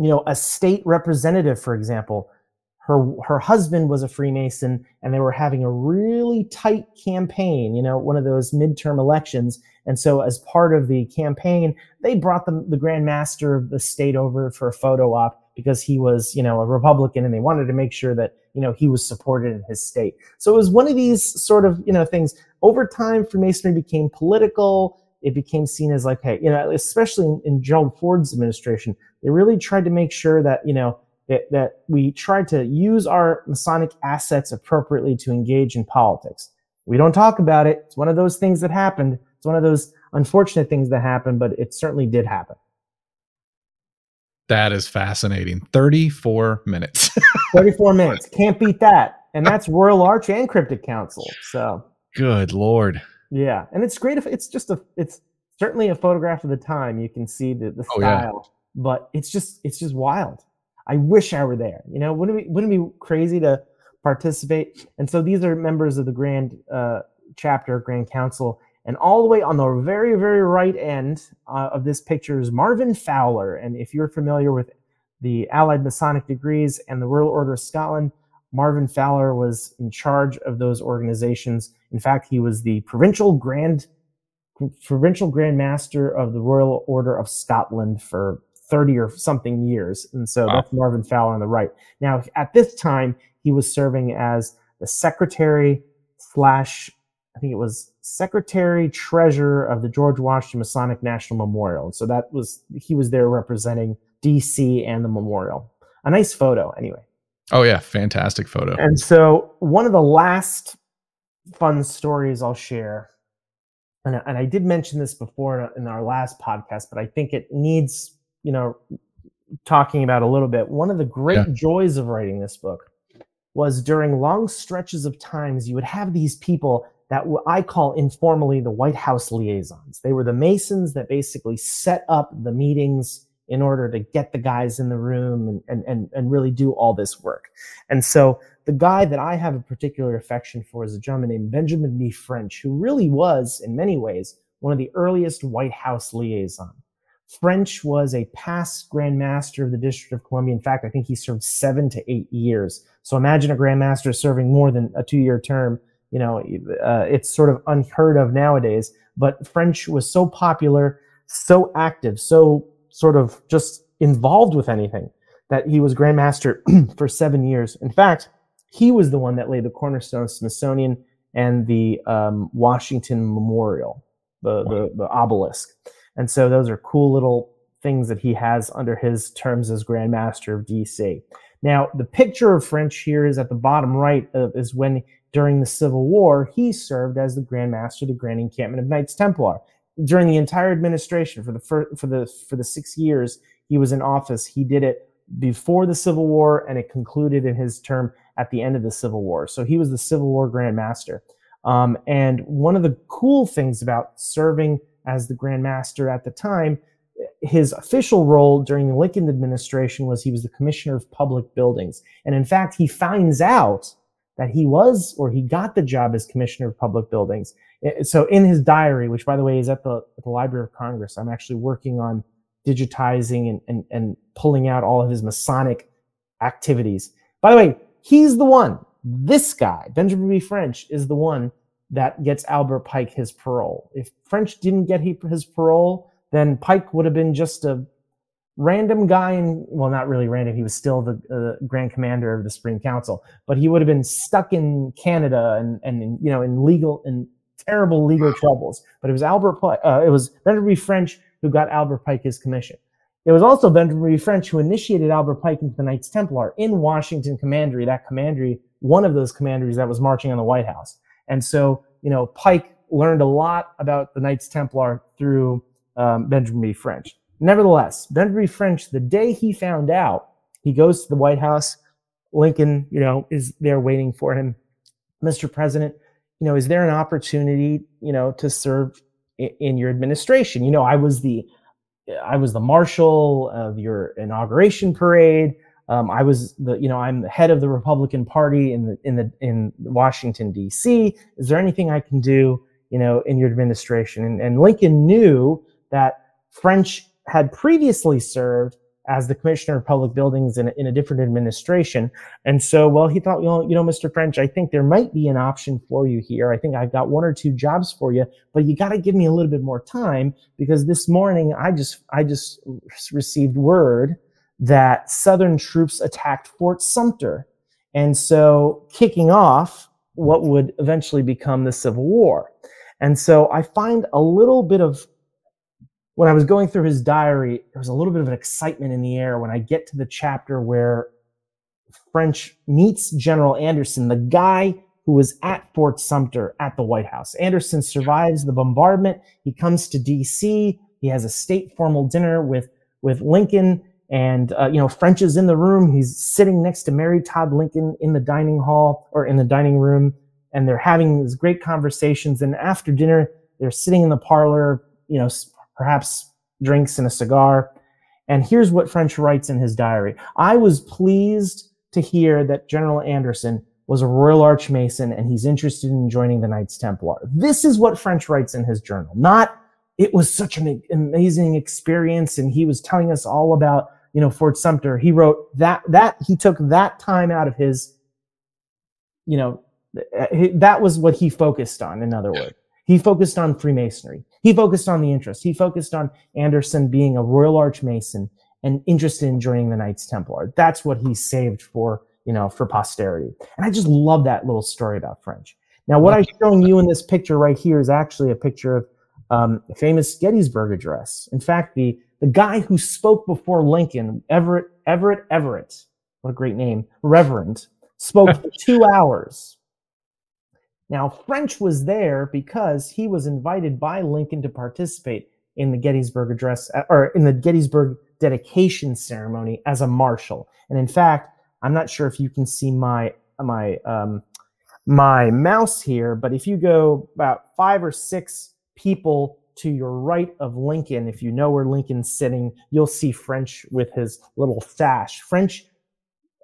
you know, a state representative, for example, her her husband was a Freemason, and they were having a really tight campaign. You know, one of those midterm elections, and so as part of the campaign, they brought the the Grand Master of the state over for a photo op because he was, you know, a Republican, and they wanted to make sure that you know he was supported in his state. So it was one of these sort of you know things. Over time, Freemasonry became political. It became seen as like, hey, you know, especially in, in Gerald Ford's administration, they really tried to make sure that you know that, that we tried to use our Masonic assets appropriately to engage in politics. We don't talk about it. It's one of those things that happened. It's one of those unfortunate things that happened, but it certainly did happen. That is fascinating. 34 minutes. 34 minutes. Can't beat that. And that's Royal Arch and Cryptic Council. So good lord. Yeah. And it's great if it's just a it's certainly a photograph of the time. You can see the, the style. Oh, yeah. But it's just it's just wild. I wish I were there. You know, wouldn't it be, wouldn't it be crazy to participate? And so these are members of the Grand uh, Chapter, Grand Council, and all the way on the very, very right end uh, of this picture is Marvin Fowler. And if you're familiar with the Allied Masonic degrees and the Royal Order of Scotland, Marvin Fowler was in charge of those organizations. In fact, he was the provincial grand provincial grand master of the Royal Order of Scotland for 30 or something years. And so wow. that's Marvin Fowler on the right. Now, at this time, he was serving as the secretary slash, I think it was secretary treasurer of the George Washington Masonic National Memorial. And so that was, he was there representing DC and the memorial. A nice photo, anyway. Oh, yeah. Fantastic photo. And so one of the last fun stories I'll share and, and I did mention this before in our last podcast, but I think it needs you know, talking about a little bit, one of the great yeah. joys of writing this book was during long stretches of times you would have these people that I call informally the White House liaisons. They were the Masons that basically set up the meetings in order to get the guys in the room and, and, and, and really do all this work. And so the guy that I have a particular affection for is a gentleman named Benjamin B. French, who really was, in many ways, one of the earliest White House liaisons. French was a past Grand Master of the District of Columbia. In fact, I think he served seven to eight years. So imagine a Grand Master serving more than a two year term. You know, uh, it's sort of unheard of nowadays. But French was so popular, so active, so sort of just involved with anything that he was Grand Master for seven years. In fact, he was the one that laid the cornerstone of Smithsonian and the um, Washington Memorial, the, the, the obelisk. And so those are cool little things that he has under his terms as Grand Master of DC. Now, the picture of French here is at the bottom right of, is when during the Civil War he served as the Grand Master of the Grand Encampment of Knights Templar. During the entire administration for the fir- for the for the 6 years he was in office, he did it before the Civil War and it concluded in his term at the end of the Civil War. So he was the Civil War Grand Master. Um, and one of the cool things about serving as the Grand Master at the time, his official role during the Lincoln administration was he was the Commissioner of Public Buildings. And in fact, he finds out that he was or he got the job as Commissioner of Public Buildings. So in his diary, which by the way is at the, at the Library of Congress, I'm actually working on digitizing and, and, and pulling out all of his Masonic activities. By the way, he's the one, this guy, Benjamin B. French, is the one that gets Albert Pike his parole. If French didn't get his parole, then Pike would have been just a random guy and well not really random he was still the uh, grand commander of the supreme council but he would have been stuck in canada and and you know in legal in terrible legal troubles. But it was albert pike uh, it was benjamin french who got albert pike his commission. It was also benjamin french who initiated albert pike into the knights templar in washington commandery that commandery one of those commanderies that was marching on the white house and so, you know, Pike learned a lot about the Knights Templar through um, Benjamin B. French. Nevertheless, Benjamin B. French, the day he found out, he goes to the White House. Lincoln, you know, is there waiting for him. Mr. President, you know, is there an opportunity, you know, to serve in, in your administration? You know, I was the I was the marshal of your inauguration parade. Um, I was the, you know, I'm the head of the Republican Party in the in the in Washington D.C. Is there anything I can do, you know, in your administration? And, and Lincoln knew that French had previously served as the commissioner of public buildings in a, in a different administration. And so, well, he thought, well, you know, Mr. French, I think there might be an option for you here. I think I've got one or two jobs for you, but you got to give me a little bit more time because this morning I just, I just received word that Southern troops attacked Fort Sumter. And so, kicking off what would eventually become the Civil War. And so, I find a little bit of when I was going through his diary, there was a little bit of an excitement in the air when I get to the chapter where French meets General Anderson, the guy who was at Fort Sumter at the White House. Anderson survives the bombardment. He comes to D.C. He has a state formal dinner with with Lincoln, and uh, you know French is in the room. He's sitting next to Mary Todd Lincoln in the dining hall or in the dining room, and they're having these great conversations. And after dinner, they're sitting in the parlor, you know, perhaps drinks and a cigar. And here's what French writes in his diary: I was pleased to hear that General Anderson was a Royal Arch Mason and he's interested in joining the Knights Templar. This is what French writes in his journal, not it was such an amazing experience and he was telling us all about, you know, Fort Sumter. He wrote that, that he took that time out of his, you know, that was what he focused on, in other words. He focused on Freemasonry. He focused on the interest. He focused on Anderson being a Royal Arch Mason and interested in joining the Knights Templar. That's what he saved for you know, for posterity. And I just love that little story about French. Now, what I'm showing you in this picture right here is actually a picture of um, famous Gettysburg Address. In fact, the the guy who spoke before Lincoln, Everett Everett Everett, what a great name, Reverend, spoke for two hours. Now, French was there because he was invited by Lincoln to participate in the Gettysburg Address or in the Gettysburg dedication ceremony as a marshal. And in fact, I'm not sure if you can see my my um, my mouse here, but if you go about five or six people to your right of Lincoln, if you know where Lincoln's sitting, you'll see French with his little sash. French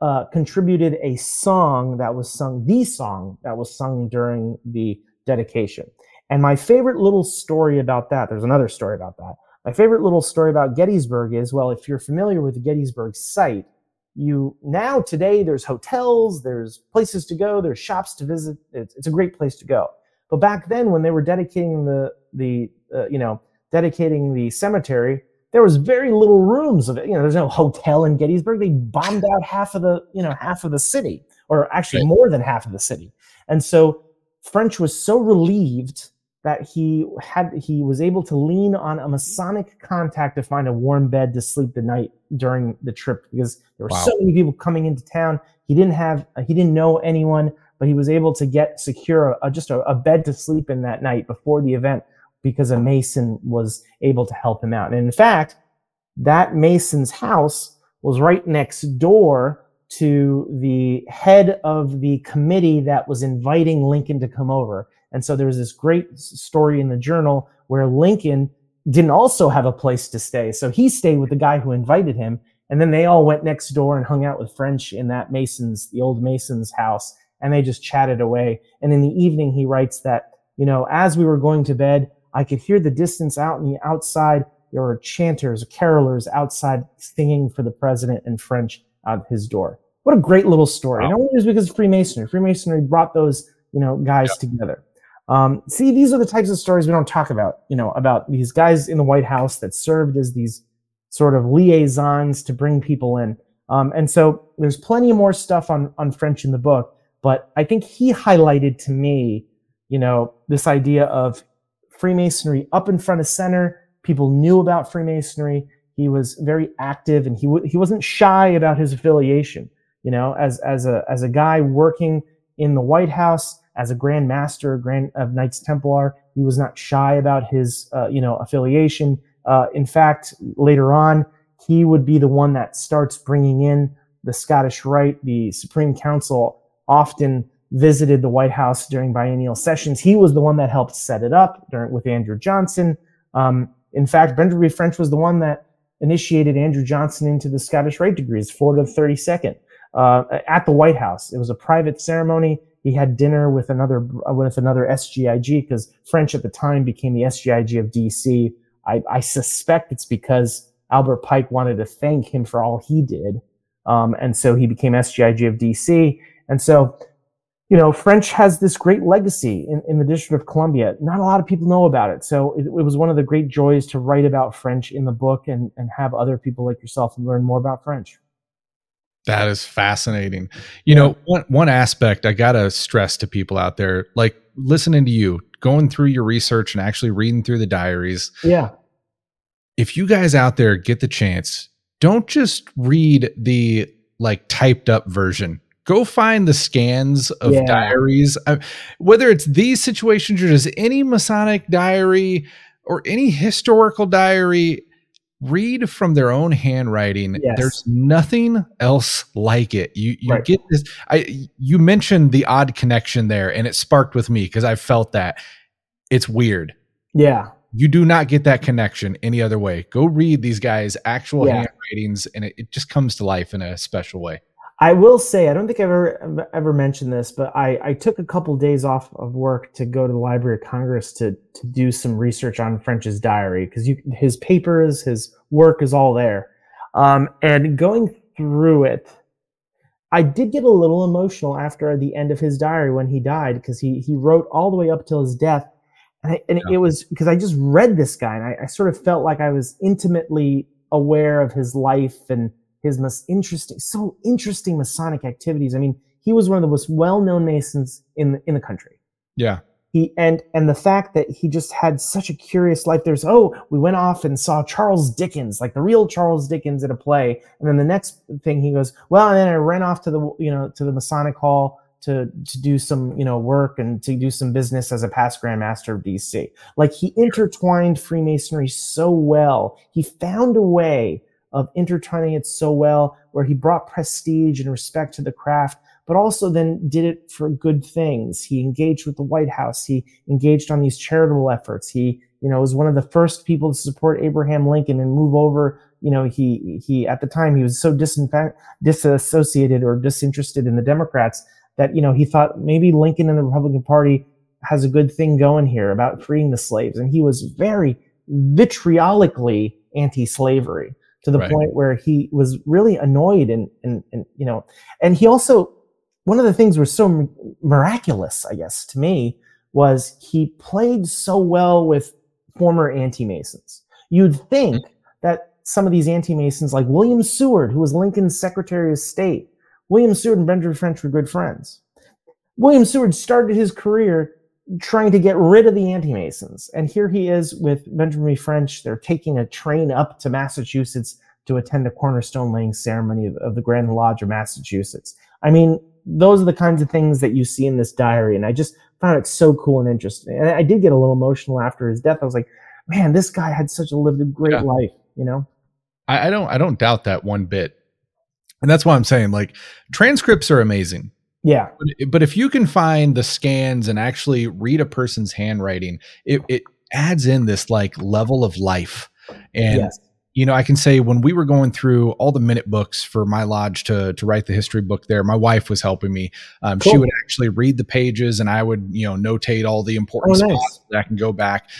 uh, contributed a song that was sung, the song that was sung during the dedication. And my favorite little story about that, there's another story about that. My favorite little story about Gettysburg is well, if you're familiar with the Gettysburg site, you now today there's hotels there's places to go there's shops to visit it's, it's a great place to go but back then when they were dedicating the the uh, you know dedicating the cemetery there was very little rooms of it. You know there's no hotel in gettysburg. They bombed out half of the you know half of the city or actually more than half of the city. And so french was so relieved that he had he was able to lean on a Masonic contact to find a warm bed to sleep the night during the trip because there were wow. so many people coming into town. He didn't have he didn't know anyone, but he was able to get secure a, just a, a bed to sleep in that night before the event because a Mason was able to help him out. And in fact, that Mason's house was right next door to the head of the committee that was inviting Lincoln to come over. And so there was this great story in the journal where Lincoln didn't also have a place to stay. So he stayed with the guy who invited him. And then they all went next door and hung out with French in that Mason's, the old Mason's house. And they just chatted away. And in the evening, he writes that, you know, as we were going to bed, I could hear the distance out in the outside. There were chanters, carolers outside singing for the president in French out his door. What a great little story. Wow. And it was because of Freemasonry. Freemasonry brought those, you know, guys together. Um, see, these are the types of stories we don't talk about, you know, about these guys in the White House that served as these sort of liaisons to bring people in. Um, and so there's plenty more stuff on, on French in the book, but I think he highlighted to me, you know, this idea of Freemasonry up in front of center. People knew about Freemasonry. He was very active and he, w- he wasn't shy about his affiliation, you know, as, as a, as a guy working in the White House, as a Grand Master Grand of Knights Templar. He was not shy about his, uh, you know, affiliation. Uh, in fact, later on, he would be the one that starts bringing in the Scottish Rite. The Supreme Council often visited the White House during biennial sessions. He was the one that helped set it up during, with Andrew Johnson. Um, in fact, Benjamin French was the one that initiated Andrew Johnson into the Scottish Rite degrees, to 32nd, uh, at the White House. It was a private ceremony he had dinner with another with another SGIG because French at the time became the SGIG of DC. I, I, suspect it's because Albert Pike wanted to thank him for all he did, um, and so he became SGIG of DC. And so, you know, French has this great legacy in, in the District of Columbia. Not a lot of people know about it, so it, it was one of the great joys to write about French in the book and and have other people like yourself learn more about French. That is fascinating. You yeah. know, one one aspect I gotta stress to people out there, like listening to you, going through your research and actually reading through the diaries. Yeah. If you guys out there get the chance, don't just read the like typed up version. Go find the scans of yeah. diaries, uh, whether it's these situations or just any Masonic diary or any historical diary read from their own handwriting yes. there's nothing else like it you you right. get this i you mentioned the odd connection there and it sparked with me because i felt that it's weird yeah you do not get that connection any other way go read these guys actual yeah. handwritings and it, it just comes to life in a special way I will say, I don't think I've ever ever mentioned this, but I, I took a couple days off of work to go to the Library of Congress to to do some research on French's diary because his papers, his work is all there. Um, and going through it, I did get a little emotional after the end of his diary when he died because he he wrote all the way up till his death, and, I, and yeah. it was because I just read this guy and I, I sort of felt like I was intimately aware of his life and his most interesting, so interesting Masonic activities. I mean, he was one of the most well-known Masons in the, in the country. Yeah. He and and the fact that he just had such a curious life. There's oh, we went off and saw Charles Dickens, like the real Charles Dickens at a play, and then the next thing he goes, well, and then I ran off to the you know to the Masonic Hall to to do some you know work and to do some business as a past Grand Master of DC. Like he intertwined Freemasonry so well. He found a way of intertwining it so well, where he brought prestige and respect to the craft, but also then did it for good things. He engaged with the White House. He engaged on these charitable efforts. He, you know, was one of the first people to support Abraham Lincoln and move over. You know, he he at the time he was so disassociated or disinterested in the Democrats that you know he thought maybe Lincoln and the Republican Party has a good thing going here about freeing the slaves, and he was very vitriolically anti-slavery to the right. point where he was really annoyed and, and, and, you know, and he also, one of the things was so miraculous, I guess, to me, was he played so well with former anti-Masons. You'd think mm-hmm. that some of these anti-Masons, like William Seward, who was Lincoln's Secretary of State, William Seward and Benjamin French were good friends. William Seward started his career trying to get rid of the anti-Masons. And here he is with Benjamin French. They're taking a train up to Massachusetts to attend a cornerstone laying ceremony of, of, the Grand Lodge of Massachusetts. I mean, those are the kinds of things that you see in this diary. And I just found it so cool and interesting. And I did get a little emotional after his death. I was like, man, this guy had such a lived a great yeah. life, you know? I, I don't I don't doubt that one bit. And that's why I'm saying like transcripts are amazing yeah. But, but if you can find the scans and actually read a person's handwriting, it, it adds in this like level of life. And yes. you know, I can say when we were going through all the minute books for my lodge to to write the history book there, my wife was helping me. Um, cool. She would actually read the pages, and I would you know notate all the important oh, spots that I can go back.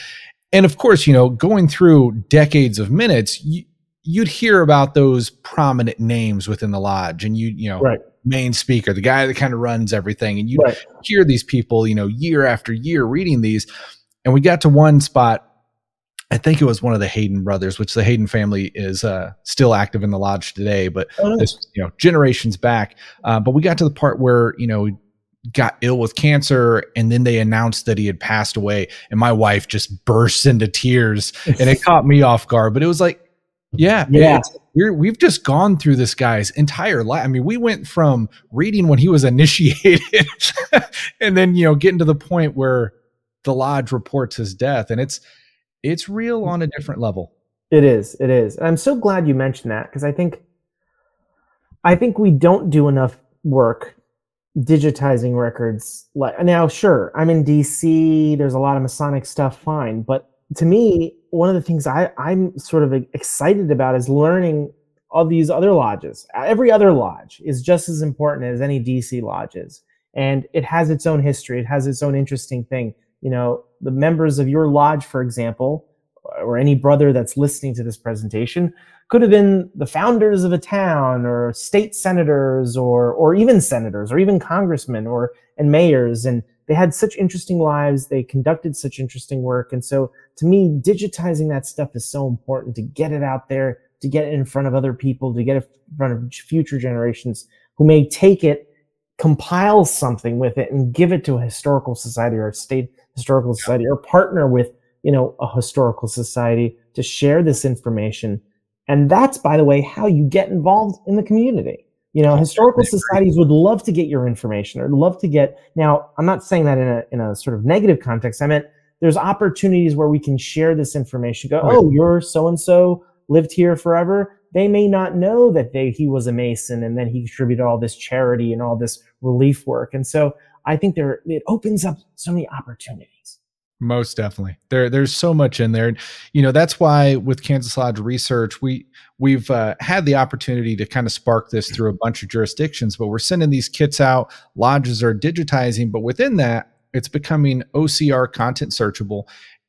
And of course, you know, going through decades of minutes, you, you'd hear about those prominent names within the lodge, and you you know right main speaker, the guy that kind of runs everything. And you right. hear these people, you know, year after year reading these. And we got to one spot. I think it was one of the Hayden brothers, which the Hayden family is uh, still active in the lodge today, but oh, this, you know, generations back. Uh, but we got to the part where, you know, got ill with cancer and then they announced that he had passed away and my wife just burst into tears and it caught me off guard but it was like yeah, yeah. We're, we've just gone through this guy's entire life. I mean, we went from reading when he was initiated, and then you know getting to the point where the lodge reports his death, and it's it's real on a different level. It is. It is. And I'm so glad you mentioned that because I think I think we don't do enough work digitizing records. Like now, sure, I'm in DC. There's a lot of Masonic stuff, fine, but to me, one of the things I, I'm sort of excited about is learning all these other lodges. Every other lodge is just as important as any DC lodges. And it has its own history. It has its own interesting thing. You know, the members of your lodge, for example, or any brother that's listening to this presentation, could have been the founders of a town or state senators or or even senators or even congressmen or and mayors and they had such interesting lives they conducted such interesting work and so to me digitizing that stuff is so important to get it out there to get it in front of other people, to get it in front of future generations who may take it, compile something with it, and give it to a historical society or a state historical society, or partner with you know a historical society to share this information. And that's, by the way, how you get involved in the community. You know, historical societies would love to get your information or love to get. Now, I'm not saying that in a in a sort of negative context. I meant there's opportunities where we can share this information. Go, oh, you're so and so lived here forever. They may not know that they he was a Mason and then he contributed all this charity and all this relief work. And so I think there it opens up so many opportunities. Most definitely. There there's so much in there. You know, that's why with Kansas Lodge Research, we we've uh, had the opportunity to kind of spark this through a bunch of jurisdictions, but we're sending these kits out, lodges are digitizing, but within that, it's becoming OCR content searchable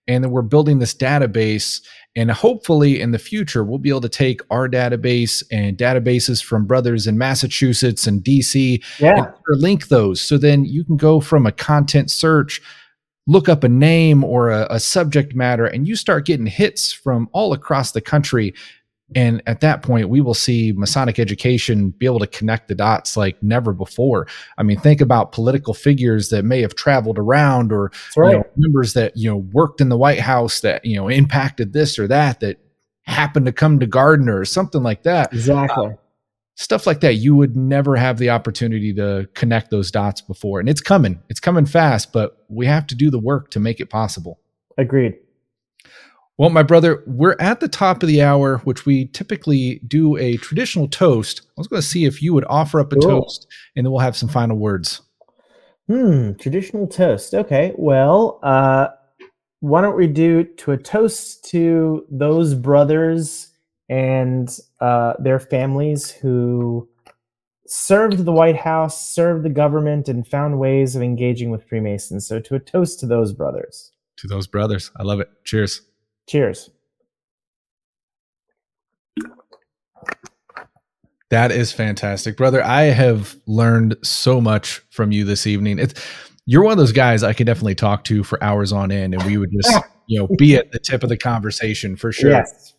and then we're building this database and hopefully in the future we'll be able to take our database and databases from brothers in massachusetts and dc yeah. and link those so then you can go from a content search look up a name or a, a, subject matter and you start getting hits from all across the country. And at that point we will see masonic education be able to connect the dots like never before. I mean think about political figures that may have traveled around or right. you know, members that you know worked in the white house that you know impacted this or that that happened to come to gardner or something like that. Exactly. uh, stuff like that you would never have the opportunity to connect those dots before. And it's coming. It's coming fast but we have to do the work to make it possible. Agreed. Well my brother we're at the top of the hour which we typically do a traditional toast. I was going to see if you would offer up a cool. toast and then we'll have some final words. Hmm traditional toast. Okay well uh why don't we do to a toast to those brothers and uh, their families who served the White House, served the government, and found ways of engaging with Freemasons. So, to a toast to those brothers. To those brothers. I love it. Cheers. Cheers. That is fantastic, brother. I have learned so much from you this evening. It's you're one of those guys I could definitely talk to for hours on end, and we would just, you know, be at the tip of the conversation for sure. Yes.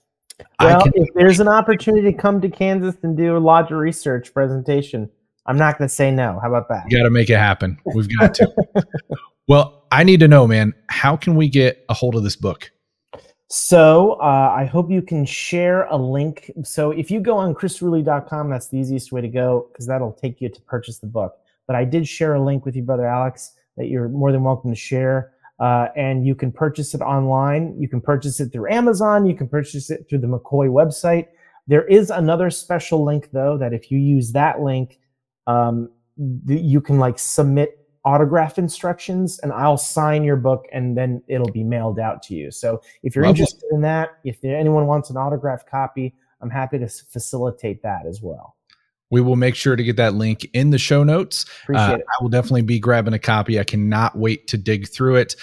Well, can, if there's an opportunity to come to Kansas and do a lodge research presentation, I'm not going to say no. How about that? You got to make it happen. We've got to. well, I need to know, man. How can we get a hold of this book? So uh, I hope you can share a link. So if you go on chrisruli.com, that's the easiest way to go because that'll take you to purchase the book. But I did share a link with you, brother Alex, that you're more than welcome to share. Uh, and you can purchase it online. You can purchase it through Amazon. You can purchase it through the Macoy website. There is another special link though that if you use that link, um, th- you can like submit autograph instructions, and I'll sign your book, and then it'll be mailed out to you. So if you're Lovely. interested in that, if anyone wants an autograph copy, I'm happy to facilitate that as well. We will make sure to get that link in the show notes. Uh, I will definitely be grabbing a copy. I cannot wait to dig through it.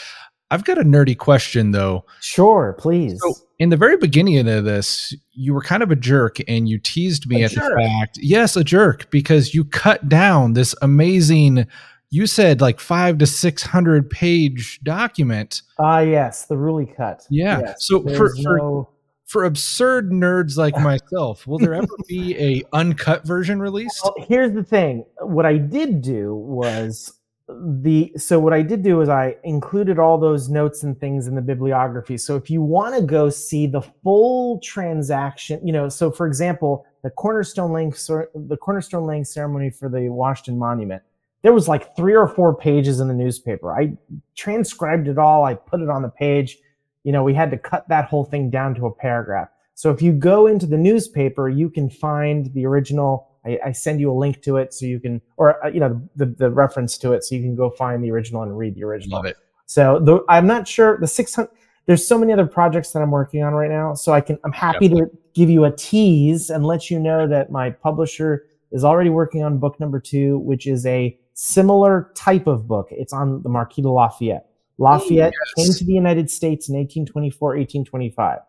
I've got a nerdy question though. Sure, please. So in the very beginning of this, you were kind of a jerk and you teased me a at jerk. the fact, yes, a jerk, because you cut down this amazing, you said like five to 600 page document. Ah, uh, yes, the Ruli cut. Yeah. Yes, so for, no... for, for absurd nerds like myself, will there ever be a uncut version released? Well, here's the thing. What I did do was the so what I did do is I included all those notes and things in the bibliography. So if you want to go see the full transaction, you know, so for example, the cornerstone laying the cornerstone laying ceremony for the Washington Monument, there was like three or four pages in the newspaper. I transcribed it all. I put it on the page you know, we had to cut that whole thing down to a paragraph. So if you go into the newspaper, you can find the original. I, I send you a link to it so you can, or uh, you know, the, the reference to it so you can go find the original and read the original. Love it. So the, I'm not sure the 600. There's so many other projects that I'm working on right now, so I can. I'm happy yep. to give you a tease and let you know that my publisher is already working on book number two, which is a similar type of book. It's on the Marquis de Lafayette. Lafayette yes. came to the United States in 1824, 1825.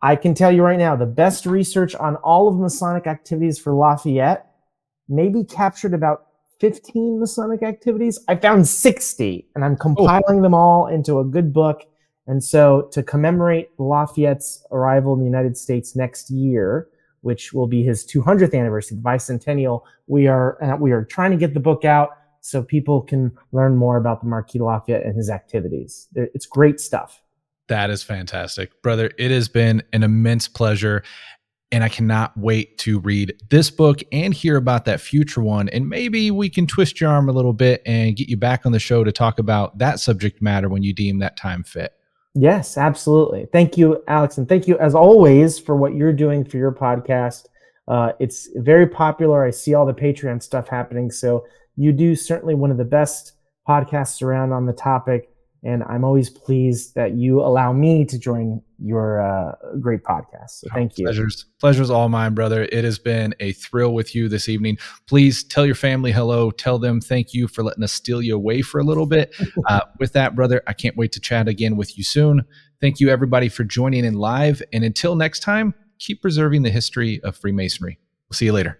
I can tell you right now, the best research on all of Masonic activities for Lafayette maybe captured about 15 Masonic activities. I found 60, and I'm compiling oh. them all into a good book. And so, to commemorate Lafayette's arrival in the United States next year, which will be his 200th anniversary, the bicentennial, we are uh, we are trying to get the book out so people can learn more about the Marquis Lafayette and his activities. It's great stuff. That is fantastic, brother. It has been an immense pleasure. And I cannot wait to read this book and hear about that future one. And maybe we can twist your arm a little bit and get you back on the show to talk about that subject matter when you deem that time fit. Yes, absolutely. Thank you, Alex. And thank you, as always, for what you're doing for your podcast. Uh, it's very popular. I see all the Patreon stuff happening. So you do certainly one of the best podcasts around on the topic. And I'm always pleased that you allow me to join your uh, great podcast. So thank you. Pleasures, pleasures all mine, brother. It has been a thrill with you this evening. Please tell your family hello. Tell them thank you for letting us steal you away for a little bit. Uh, with that, brother, I can't wait to chat again with you soon. Thank you, everybody, for joining in live. And until next time, keep preserving the history of Freemasonry. We'll see you later.